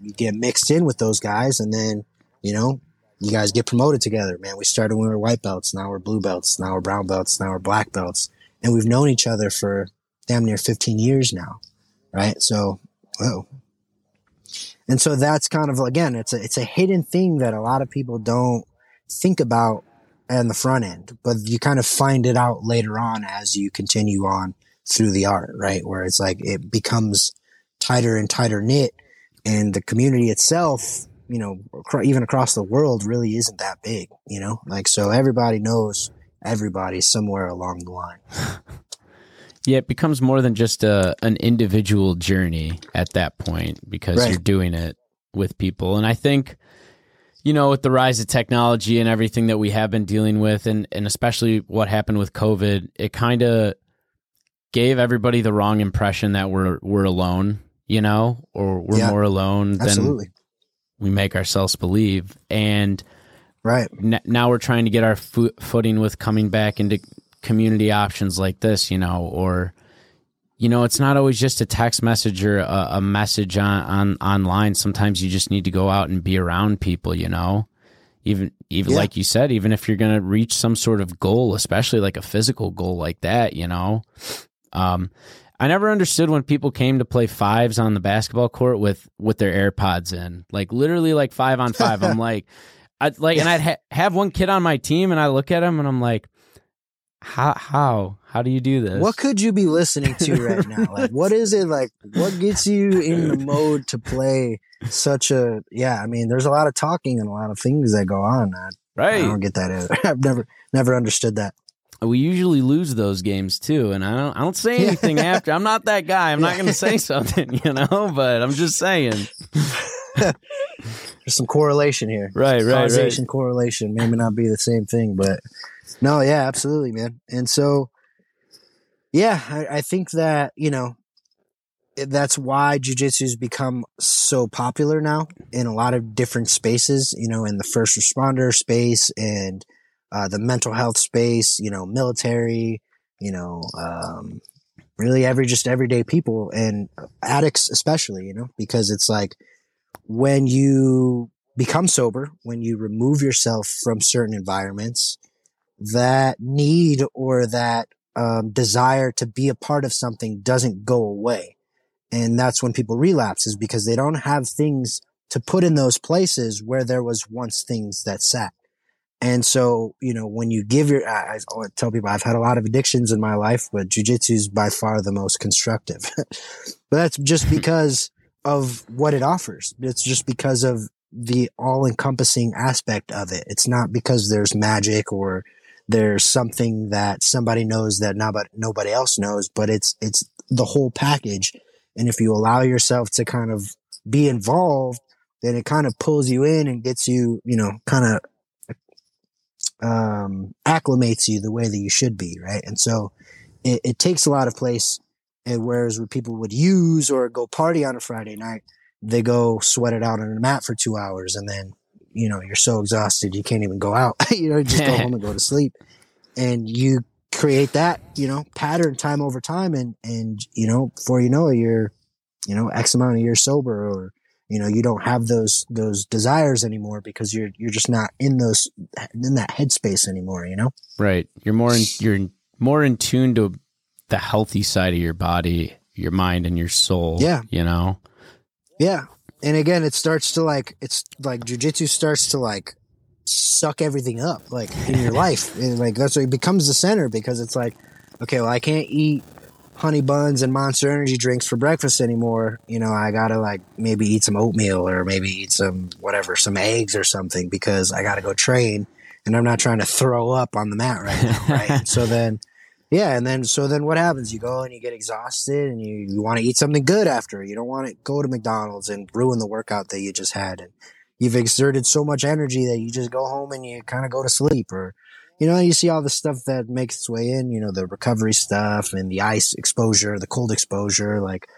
you get mixed in with those guys and then, you know, you guys get promoted together, man. We started when we were white belts, now we're blue belts, now we're brown belts, now we're black belts. And we've known each other for damn near 15 years now. Right. So, whoa. And so that's kind of, again, it's a, it's a hidden thing that a lot of people don't think about and the front end, but you kind of find it out later on as you continue on through the art, right? Where it's like it becomes tighter and tighter knit and the community itself, you know, even across the world really isn't that big, you know? Like, so everybody knows everybody somewhere along the line. Yeah, it becomes more than just a an individual journey at that point because right. you're doing it with people. And I think you know, with the rise of technology and everything that we have been dealing with, and, and especially what happened with COVID, it kind of gave everybody the wrong impression that we're we're alone, you know, or we're yeah, more alone absolutely. than we make ourselves believe. And right n- now we're trying to get our fo- footing with coming back into community options like this, you know, or you know, it's not always just a text message or a, a message on, on online. Sometimes you just need to go out and be around people, you know, even, even yeah. like you said, even if you're going to reach some sort of goal, especially like a physical goal like that, you know, um, I never understood when people came to play fives on the basketball court with with their AirPods in, like literally like five on five. I'm like, I like, and I'd ha- have one kid on my team, and I look at him and I'm like, how how how do you do this? What could you be listening to right now? Like, what is it like? What gets you in the mode to play such a? Yeah, I mean, there's a lot of talking and a lot of things that go on. I, right, I don't get that either. I've never never understood that. We usually lose those games too, and I don't I don't say anything after. I'm not that guy. I'm not going to say something, you know. But I'm just saying. There's some correlation here. Right, right, Causation, right. correlation. Maybe not be the same thing, but no, yeah, absolutely, man. And so, yeah, I, I think that, you know, that's why jujitsu has become so popular now in a lot of different spaces, you know, in the first responder space and uh, the mental health space, you know, military, you know, um, really every, just everyday people and addicts, especially, you know, because it's like when you become sober, when you remove yourself from certain environments, that need or that um, desire to be a part of something doesn't go away. And that's when people relapse is because they don't have things to put in those places where there was once things that sat. And so, you know, when you give your, I, I tell people I've had a lot of addictions in my life, but jujitsu is by far the most constructive. but that's just because of what it offers. It's just because of the all encompassing aspect of it. It's not because there's magic or there's something that somebody knows that nobody, nobody else knows, but it's, it's the whole package. And if you allow yourself to kind of be involved, then it kind of pulls you in and gets you, you know, kind of, um, acclimates you the way that you should be. Right. And so it, it takes a lot of place. And whereas what people would use or go party on a Friday night, they go sweat it out on a mat for two hours and then you know, you're so exhausted you can't even go out. you know, just go home and go to sleep. And you create that, you know, pattern time over time and and you know, before you know it, you're, you know, X amount of years sober or you know you don't have those those desires anymore because you're you're just not in those in that headspace anymore you know? Right. You're more in you're more in tune to the healthy side of your body your mind and your soul Yeah. you know? Yeah. And again it starts to like it's like jujitsu starts to like suck everything up like in your life. And like that's what it becomes the center because it's like okay well i can't eat honey buns and monster energy drinks for breakfast anymore you know i gotta like maybe eat some oatmeal or maybe eat some whatever some eggs or something because i gotta go train and i'm not trying to throw up on the mat right now right? So then yeah and then so then what happens? You go and you get exhausted and you, you want to eat something good after. You don't want to go to mcdonald's and ruin the workout that you just had and you've exerted so much energy that you just go home and you kind of go to sleep or you know you see all the stuff that makes its way in you know the recovery stuff and the ice exposure the cold exposure like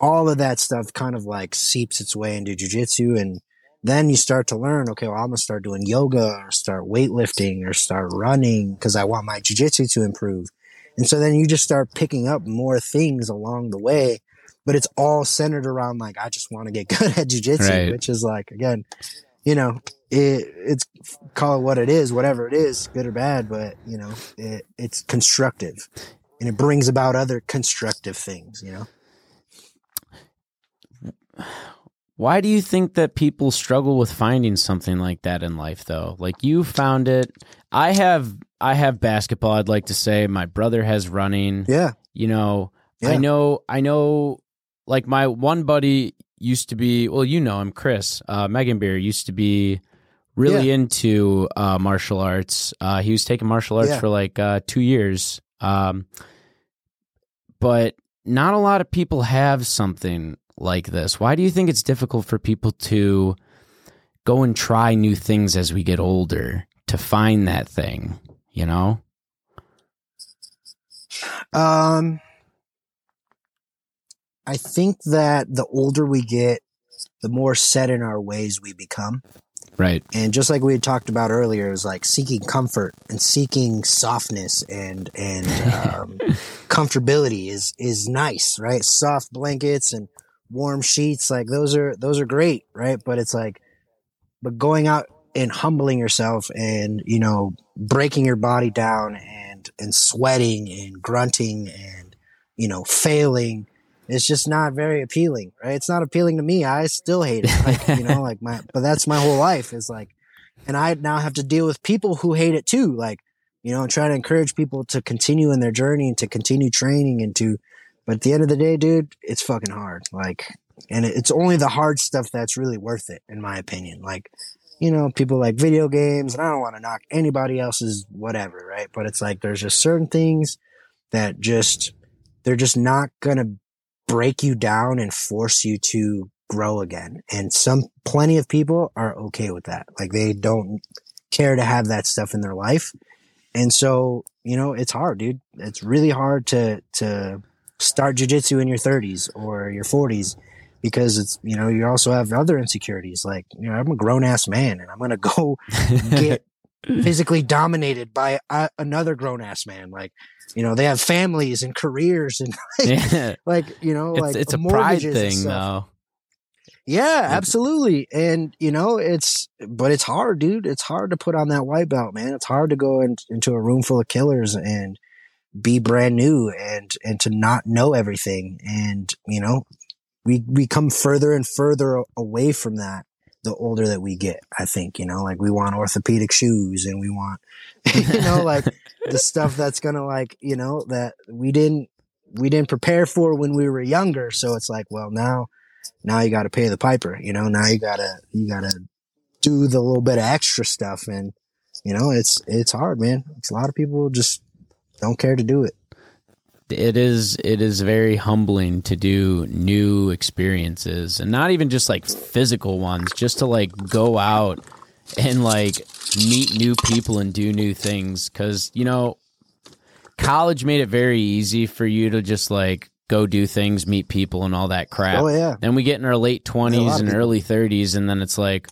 all of that stuff kind of like seeps its way into jujitsu and then you start to learn okay well i'm gonna start doing yoga or start weightlifting or start running because i want my jujitsu to improve and so then you just start picking up more things along the way but it's all centered around like i just want to get good at jujitsu Right. which is like again you know it, it's call it what it is whatever it is good or bad but you know it, it's constructive and it brings about other constructive things you know Why do you think that people struggle with finding something like that in life though? Like you found it. I have I have basketball, I'd like to say. My brother has running. yeah You know, I know I know like my one buddy used to be well, you know him, Chris. Uh Megan Beer used to be really into uh martial arts. Uh he was taking martial arts Yeah. for like uh 2 years. Um but not a lot of people have something like this. Why do you think it's difficult for people to go and try new things as we get older to find that thing, you know? Um, I think that the older we get, the more set in our ways we become. Right. And just like we had talked about earlier, it was like seeking comfort and seeking softness and and um, comfortability is is nice, right? Soft blankets and warm sheets, like those are those are great, right? But it's like, but going out and humbling yourself and you know breaking your body down and and sweating and grunting and you know failing it's just not very appealing right it's not appealing to me i still hate it like you know like my but that's my whole life is like and i now have to deal with people who hate it too like you know and try to encourage people to continue in their journey and to continue training and to but at the end of the day dude it's fucking hard like and it's only the hard stuff that's really worth it in my opinion like you know, people like video games, and I don't want to knock anybody else's whatever, right? But it's like there's just certain things that just they're just not gonna break you down and force you to grow again. And some plenty of people are okay with that. Like they don't care to have that stuff in their life. And so, you know, it's hard, dude. It's really hard to to start jujitsu in your 30s or your 40s because it's you know you also have other insecurities like you know i'm a grown-ass man and i'm gonna go get physically dominated by a, another grown-ass man like you know they have families and careers and like, yeah. like you know It's, like it's a pride thing, though. yeah absolutely. And you know it's but it's hard dude. It's hard to put on that white belt man. It's hard to go in, into a room full of killers and be brand new and and to not know everything. And you know we we come further and further away from that the older that we get i think you know like we want orthopedic shoes and we want you know like the stuff that's gonna like you know that we didn't we didn't prepare for when we were younger. So it's like well now now you got to pay the piper you know now you gotta you gotta do the little bit of extra stuff. And you know it's it's hard man. It's a lot of people just don't care to do it it is it is very humbling to do new experiences and not even just like physical ones just to like go out and like meet new people and do new things. Cuz you know college made it very easy for you to just like go do things meet people and all that crap. Oh yeah. Then we get in our late Yeah, a lot 20s of and early 30s and then it's like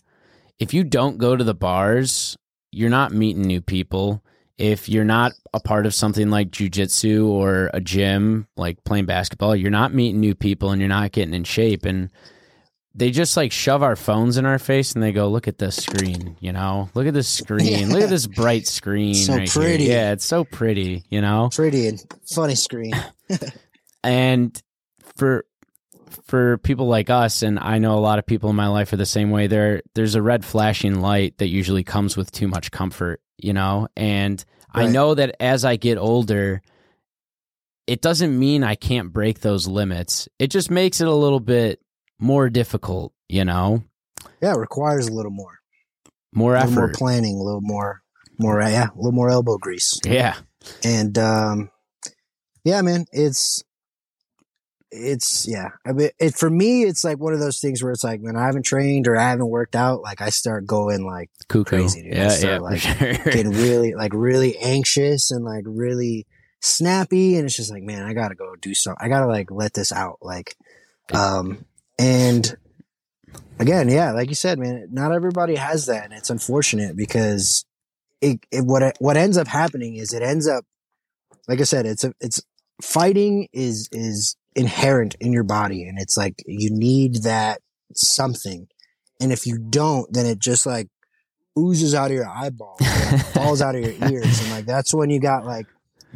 if you don't go to the bars you're not meeting new people if you're not a part of something like jujitsu or a gym like playing basketball you're not meeting new people and you're not getting in shape and they just like shove our phones in our face and they go, "Look at this screen, you know. Look at this screen. Yeah. Look at this bright screen. So right pretty. Here. Yeah, it's so pretty, you know. Pretty and funny screen. and for for people like us, and I know a lot of people in my life are the same way. There, there's a red flashing light that usually comes with too much comfort, you know. And right. I know that as I get older, it doesn't mean I can't break those limits. It just makes it a little bit more difficult, you know. Yeah, it requires a little more, more effort, more planning, a little more, more yeah, a little more elbow grease. Yeah, and um, yeah, man, it's it's yeah. I mean, it for me, it's like one of those things where it's like when I haven't trained or I haven't worked out, like I start going like Cuckoo. crazy. Dude. Yeah, yeah, like sure. getting really like really anxious and like really snappy, and it's just like, man, I gotta go do something. I gotta like let this out, like, um, and again, yeah, like you said, man, not everybody has that, and it's unfortunate because it, it what what ends up happening is it ends up, like I said, it's a it's fighting is is inherent in your body and it's like you need that something and if you don't then it just like oozes out of your eyeballs like falls out of your ears and like that's when you got like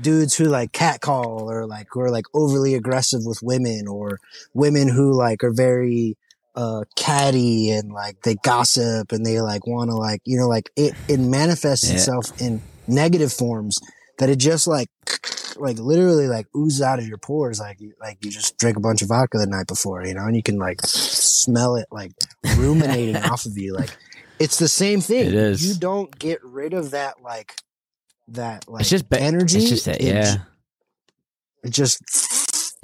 dudes who like catcall or like who are like overly aggressive with women or women who like are very uh catty and like they gossip and they like want to like you know like it it manifests yeah. itself in negative forms that it just like like literally like oozes out of your pores like like you just drink a bunch of vodka the night before you know and you can like smell it like ruminating off of you like it's the same thing. It is. You don't get rid of that like that like it's just ba- energy. it's just that yeah. it just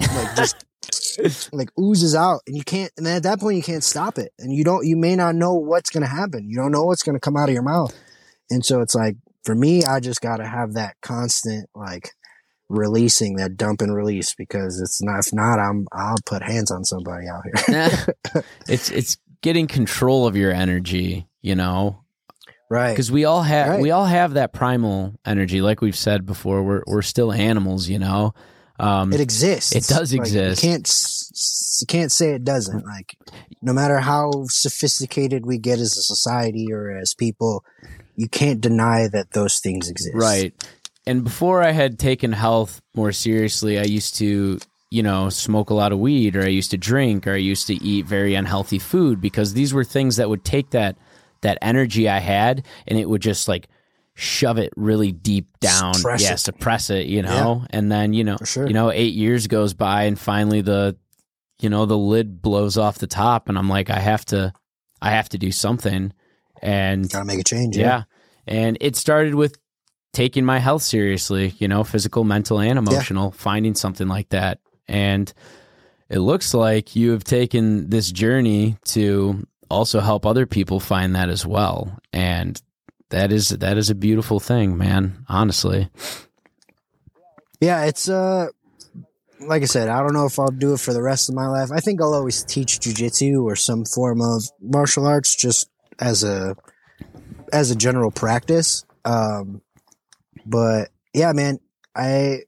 like just like oozes out and you can't and at that point you can't stop it and you don't you may not know what's going to happen. You don't know what's going to come out of your mouth. And so it's like for me i just got to have that constant like releasing that dump and release because it's not if not I'm I'll put hands on somebody out here. it's it's getting control of your energy, you know. Right. Because we all have right. we all have that primal energy like we've said before. We're we're still animals, you know. Um, it exists. It does like, exist. You can't you can't say it doesn't. Like no matter how sophisticated we get as a society or as people, you can't deny that those things exist. Right and before I had taken health more seriously, I used to, you know, smoke a lot of weed or I used to drink or I used to eat very unhealthy food because these were things that would take that that energy I had and it would just like shove it really deep down. Suppress yeah, it. suppress it, you know. Yeah. And then, you know, sure. you know, 8 years goes by and finally the you know, the lid blows off the top and I'm like I have to I have to do something and got to make a change. Yeah. yeah. And it started with taking my health seriously, you know, physical, mental, and emotional, yeah. finding something like that. And it looks like you have taken this journey to also help other people find that as well. And that is that is a beautiful thing, man, honestly. Yeah, it's uh like I said, I don't know if I'll do it for the rest of my life. I think I'll always teach jujitsu or some form of martial arts just as a as a general practice. Um, but yeah, man, I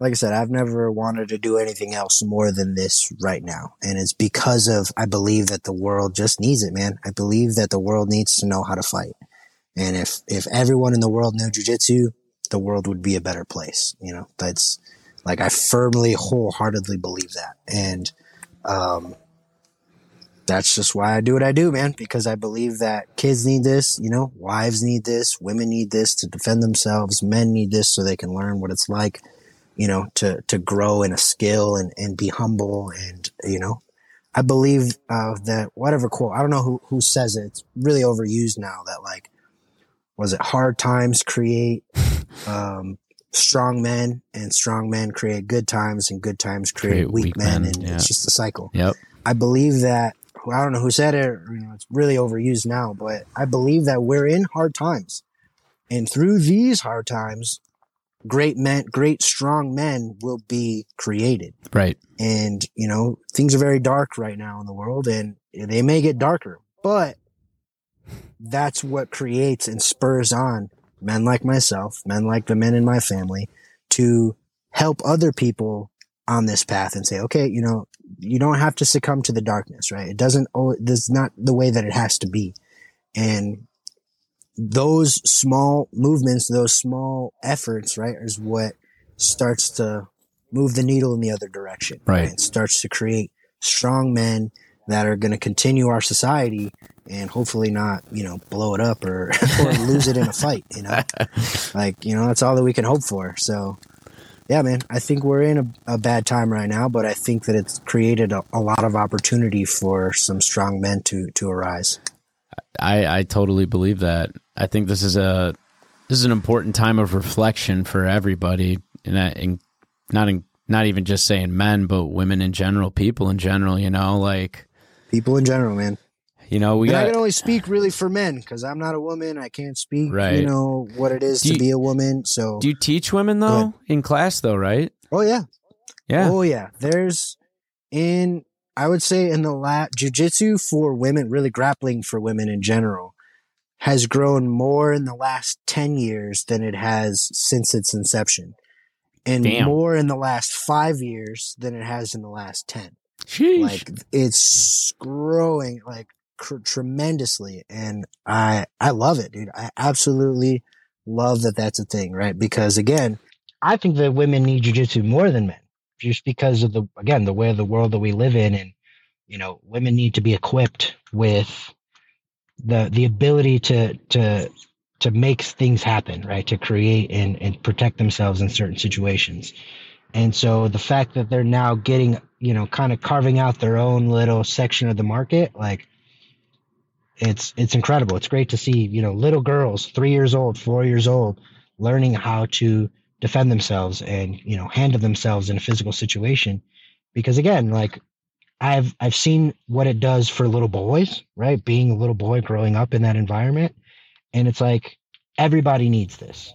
like I said, I've never wanted to do anything else more than this right now. And it's because of I believe that the world just needs it, man. I believe that the world needs to know how to fight. And if if everyone in the world knew jujitsu, the world would be a better place. You know, that's like I firmly, wholeheartedly believe that. And um that's just why I do what I do, man, because I believe that kids need this, you know, wives need this, women need this to defend themselves, men need this so they can learn what it's like, you know, to, to grow in a skill and, and be humble. And, you know, I believe, uh, that whatever quote, I don't know who, who says it. It's really overused now that like, was it hard times create, um, strong men and strong men create good times and good times create, create weak, weak, men, men and yeah. it's just a cycle. Yep. I believe that I don't know who said it. You know, it's really overused now, but I believe that we're in hard times, and through these hard times, great men, great strong men will be created. Right. And you know, things are very dark right now in the world, and they may get darker, but that's what creates and spurs on men like myself, men like the men in my family, to help other people on this path and say, okay, you know, you don't have to succumb to the darkness, right? It doesn't, oh, this is not the way that it has to be. And those small movements, those small efforts, right, is what starts to move the needle in the other direction. Right. It starts to create strong men that are going to continue our society and hopefully not, you know, blow it up or, or lose it in a fight, you know? like, you know, that's all that we can hope for. So, yeah, man, I think we're in a, a bad time right now, but I think that it's created a, a lot of opportunity for some strong men to, to arise. I, I totally believe that. I think this is a this is an important time of reflection for everybody, and, and not in, not even just saying men, but women in general, people in general. You know, like people in general, man. You know, we and got, I can only speak really for men because I'm not a woman. I can't speak, Right. you know, what it is Do to you- be a woman. So, Do you teach women though in class though? Right? oh yeah, Yeah. Oh yeah, there's in I would say in the lab jujitsu for women, really grappling for women in general, has grown more in the last ten years than it has since its inception, and Damn. more in the last five years than it has in the last ten. Sheesh. Like it's growing like cr- tremendously, and I I love it, dude. I absolutely love that that's a thing, right? Because again, I think that women need jujitsu more than men, just because of the again the way of the world that we live in, and you know, women need to be equipped with the the ability to to to make things happen, right? To create and and protect themselves in certain situations. And so the fact that they're now getting, you know, kind of carving out their own little section of the market, like it's it's incredible. It's great to see, you know, little girls, three years old, four years old, learning how to defend themselves and, you know, handle themselves in a physical situation. Because again, like I've I've seen what it does for little boys, right? Being a little boy growing up in that environment. And it's like everybody needs this.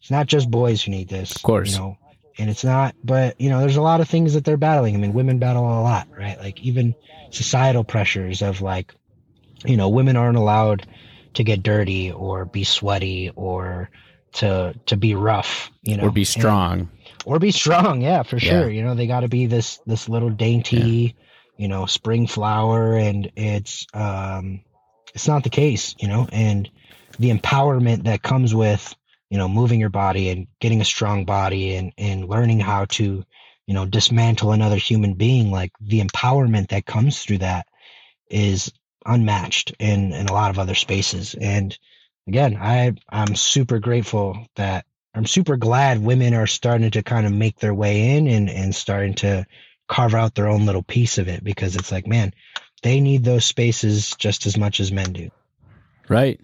It's not just boys who need this. Of course. You know, and it's not but you know there's a lot of things that they're battling i mean women battle a lot right like even societal pressures of like you know women aren't allowed to get dirty or be sweaty or to to be rough you know or be And- strong. or be strong yeah for Yeah. sure you know they got to be this this little dainty you know spring flower and it's um it's not the case you know and the empowerment that comes with you know moving your body and getting a strong body and and learning how to you know dismantle another human being like the empowerment that comes through that is unmatched in in a lot of other spaces and again i i'm super grateful that i'm super glad women are starting to kind of make their way in and and starting to carve out their own little piece of it because it's like man they need those spaces just as much as men do Right.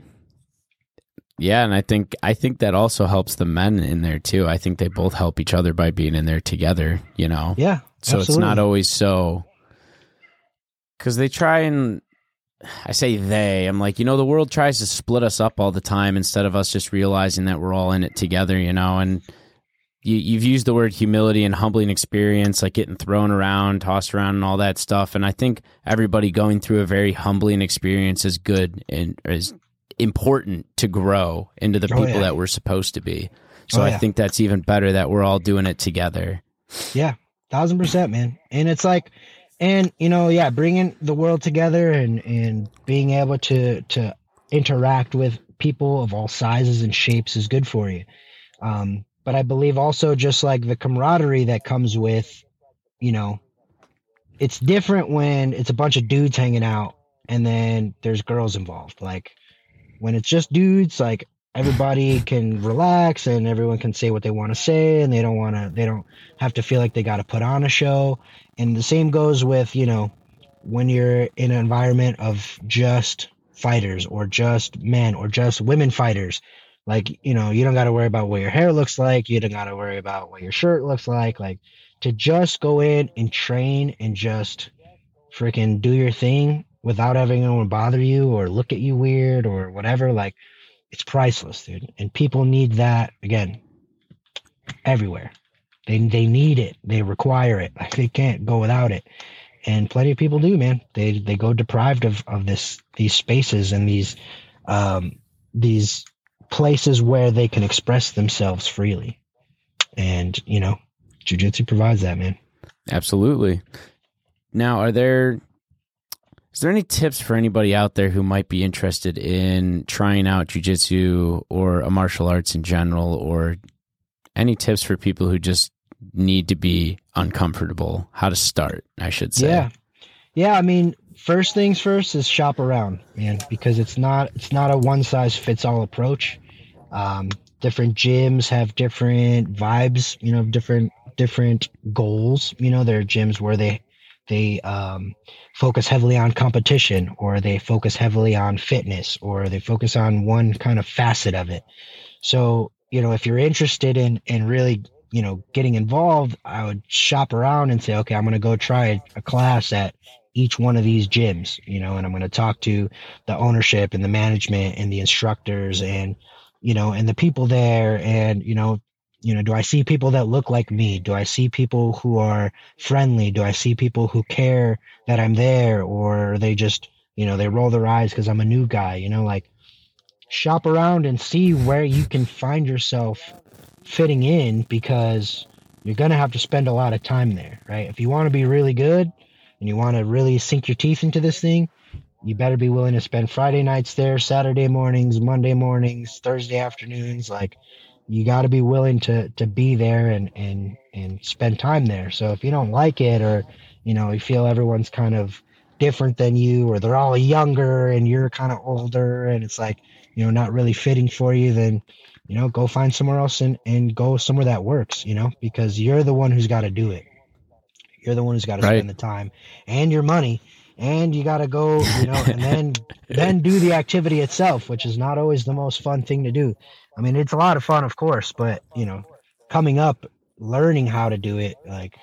Yeah, and I think I think that also helps the men in there too. I think they both help each other by being in there together, you know. yeah so it's not always so cuz they try and I say they, I'm like, you know, the world tries to split us up all the time instead of us just realizing that we're all in it together, you know, and you, you've used the word humility and humbling experience, like getting thrown around, tossed around, and all that stuff. And I think everybody going through a very humbling experience is good and is important to grow into the Oh, people yeah. that we're supposed to be. So Oh, I yeah. think that's even better that we're all doing it together. Yeah, thousand percent, man. And it's like, and you know, yeah, bringing the world together and and being able to to interact with people of all sizes and shapes is good for you. Um, but I believe also just like the camaraderie that comes with, you know, it's different when it's a bunch of dudes hanging out and then there's girls involved. Like when it's just dudes, like everybody can relax and everyone can say what they want to say and they don't want to they don't have to feel like they got to put on a show. And the same goes with you know when you're in an environment of just fighters or just men or just women fighters. Like you know you don't got to worry about what your hair looks like. You don't got to worry about what your shirt looks like. Like to just go in and train and just freaking do your thing without having anyone bother you or look at you weird or whatever like it's priceless dude. And people need that again everywhere. They they need it. They require it. Like they can't go without it. And plenty of people do man. They they go deprived of of this these spaces and these um these places where they can express themselves freely. And you know jujitsu provides that man. Absolutely. Now, are there is there any tips for anybody out there who might be interested in trying out jujitsu or a martial arts in general, or any tips for people who just need to be uncomfortable? How to start, I should say. Yeah, yeah. I mean, first things first is shop around, man, because it's not it's not a one size fits all approach. Um, different gyms have different vibes, you know, different different goals. You know, there are gyms where they they um, focus heavily on competition or they focus heavily on fitness or they focus on one kind of facet of it. So you know if you're interested in in really you know getting involved i would shop around and say okay i'm going to go try a class at each one of these gyms you know and i'm going to talk to the ownership and the management and the instructors and you know and the people there and you know you know do i see people that look like me? Do i see people who are friendly? Do i see people who care that i'm there? Or they just you know they roll their eyes because i'm a new guy you know like shop around and see where you can find yourself fitting in because you're going to have to spend a lot of time there right? If you want to be really good and you want to really sink your teeth into this thing you better be willing to spend friday nights there saturday mornings monday mornings thursday afternoons like you got to be willing to to be there and and and spend time there. So if you don't like it or you know you feel everyone's kind of different than you or they're all younger and you're kind of older and it's like you know not really fitting for you then you know go find somewhere else and and go somewhere that works you know because you're the one who's got to do it you're the one who's got to right. spend the time and your money and you got to go you know and then then do the activity itself which is not always the most fun thing to do I mean, it's a lot of fun, of course, but you know, coming up, learning how to do it, like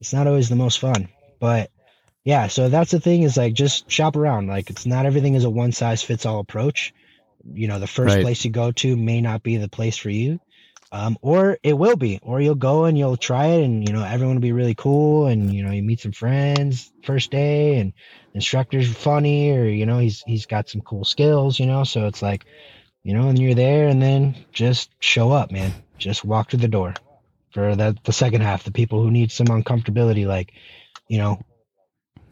it's not always the most fun. But yeah, so that's the thing is like just shop around. Like it's not everything is a one size fits all approach. You know, the first right. place you go to may not be the place for you. Um, or it will be, or you'll go and you'll try it, and you know everyone will be really cool, and you know you meet some friends first day, and instructor's funny, or you know he's he's got some cool skills, you know. So it's like you know, and you're there and then just show up, man. Just walk to the door for the, the second half. The people who need some uncomfortability, like, you know,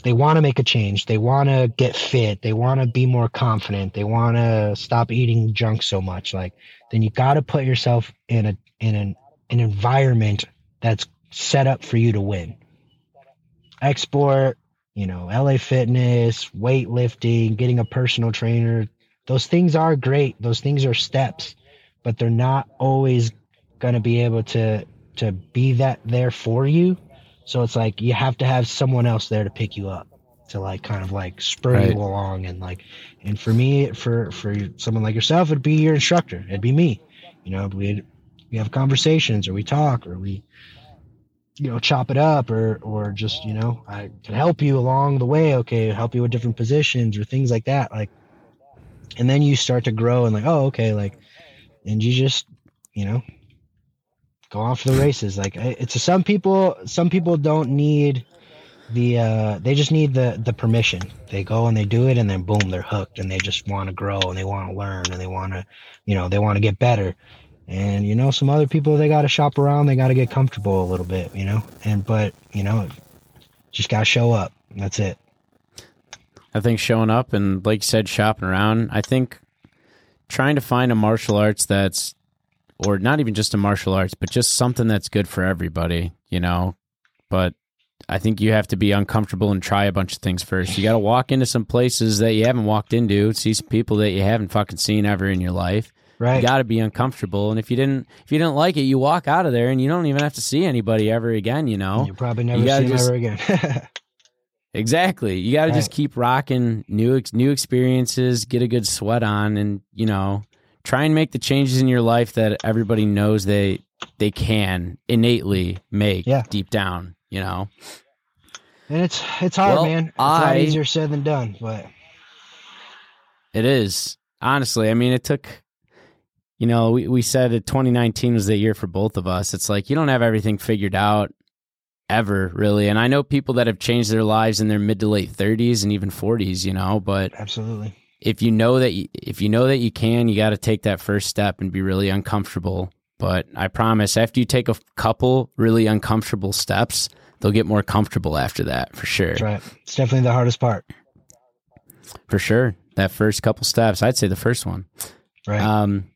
they want to make a change. They want to get fit. They want to be more confident. They want to stop eating junk so much. Like, then you got to put yourself in a, in an, an environment that's set up for you to win. Xsport, you know, LA Fitness, weightlifting, getting a personal trainer, those things are great. Those things are steps, but they're not always going to be able to to be that there for you. So it's like you have to have someone else there to pick you up to like kind of like spur right. you along and like and for me for for someone like yourself it'd be your instructor it'd be me you know we we have conversations or we talk or we you know chop it up or or just you know i can help you along the way okay help you with different positions or things like that like and then you start to grow and like oh okay like and you just you know go off the races. Like it's some people some people don't need the uh they just need the the permission. They go and they do it and then boom they're hooked and they just want to grow and they want to learn and they want to you know they want to get better. And you know some other people they got to shop around they got to get comfortable a little bit you know? And but you know just got to show up. That's it I think showing up and, like you said, shopping around. I think trying to find a martial arts that's, or not even just a martial arts, but just something that's good for everybody, you know. But I think you have to be uncomfortable and try a bunch of things first. You got to walk into some places that you haven't walked into, see some people that you haven't fucking seen ever in your life. Right. You got to be uncomfortable, and if you didn't, if you didn't like it, you walk out of there, and you don't even have to see anybody ever again. You know, you probably never you see them ever again. Exactly. You got to right. just keep rocking new new experiences, get a good sweat on, and you know, try and make the changes in your life that everybody knows they they can innately make yeah. deep down. You know, and it's it's hard, well, man. It's I, a lot easier said than done, but it is honestly. I mean, it took. You know, we, we said that 2019 was the year for both of us. It's like you don't have everything figured out ever really and i know people that have changed their lives in their mid to late 30s and even 40s you know but absolutely if you know that you, if you know that you can you got to take that first step and be really uncomfortable but i promise after you take a couple really uncomfortable steps they'll get more comfortable after that for sure. That's right. It's definitely the hardest part. For sure. That first couple steps, I'd say the first one. Right. Um,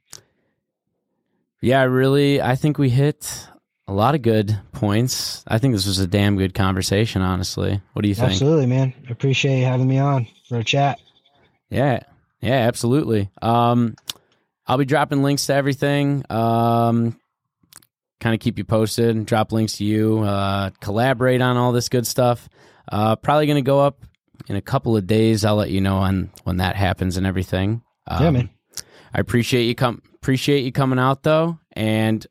yeah, really, I think we hit a lot of good points. I think this was a damn good conversation, honestly. What do you think? Absolutely, man. Appreciate you having me on for a chat. Yeah. Yeah, absolutely. Um, I'll be dropping links to everything. Um, kind of keep you posted, drop links to you, uh, collaborate on all this good stuff. Uh, probably going to go up in a couple of days. I'll let you know on when that happens and everything. Um, yeah, man. I appreciate you come appreciate you coming out though, and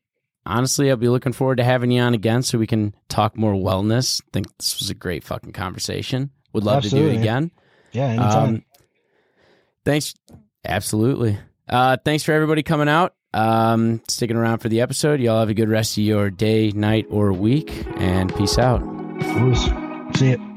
honestly, I'll be looking forward to having you on again so we can talk more wellness. think this was a great fucking conversation. Would love Absolutely, to do it again. Yeah, anytime. Um, thanks. Absolutely. Uh, thanks for everybody coming out, um, sticking around for the episode. Y'all have a good rest of your day, night, or week, and peace out. Bruce, see it.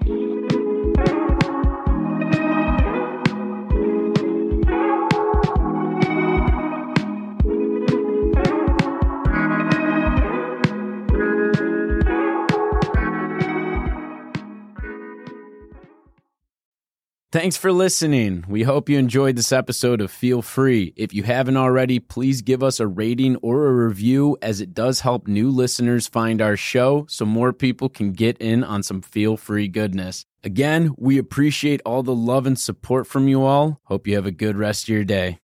Thanks for listening. We hope you enjoyed this episode of Feel Free. If you haven't already, please give us a rating or a review as it does help new listeners find our show so more people can get in on some Feel Free goodness. Again, we appreciate all the love and support from you all. Hope you have a good rest of your day.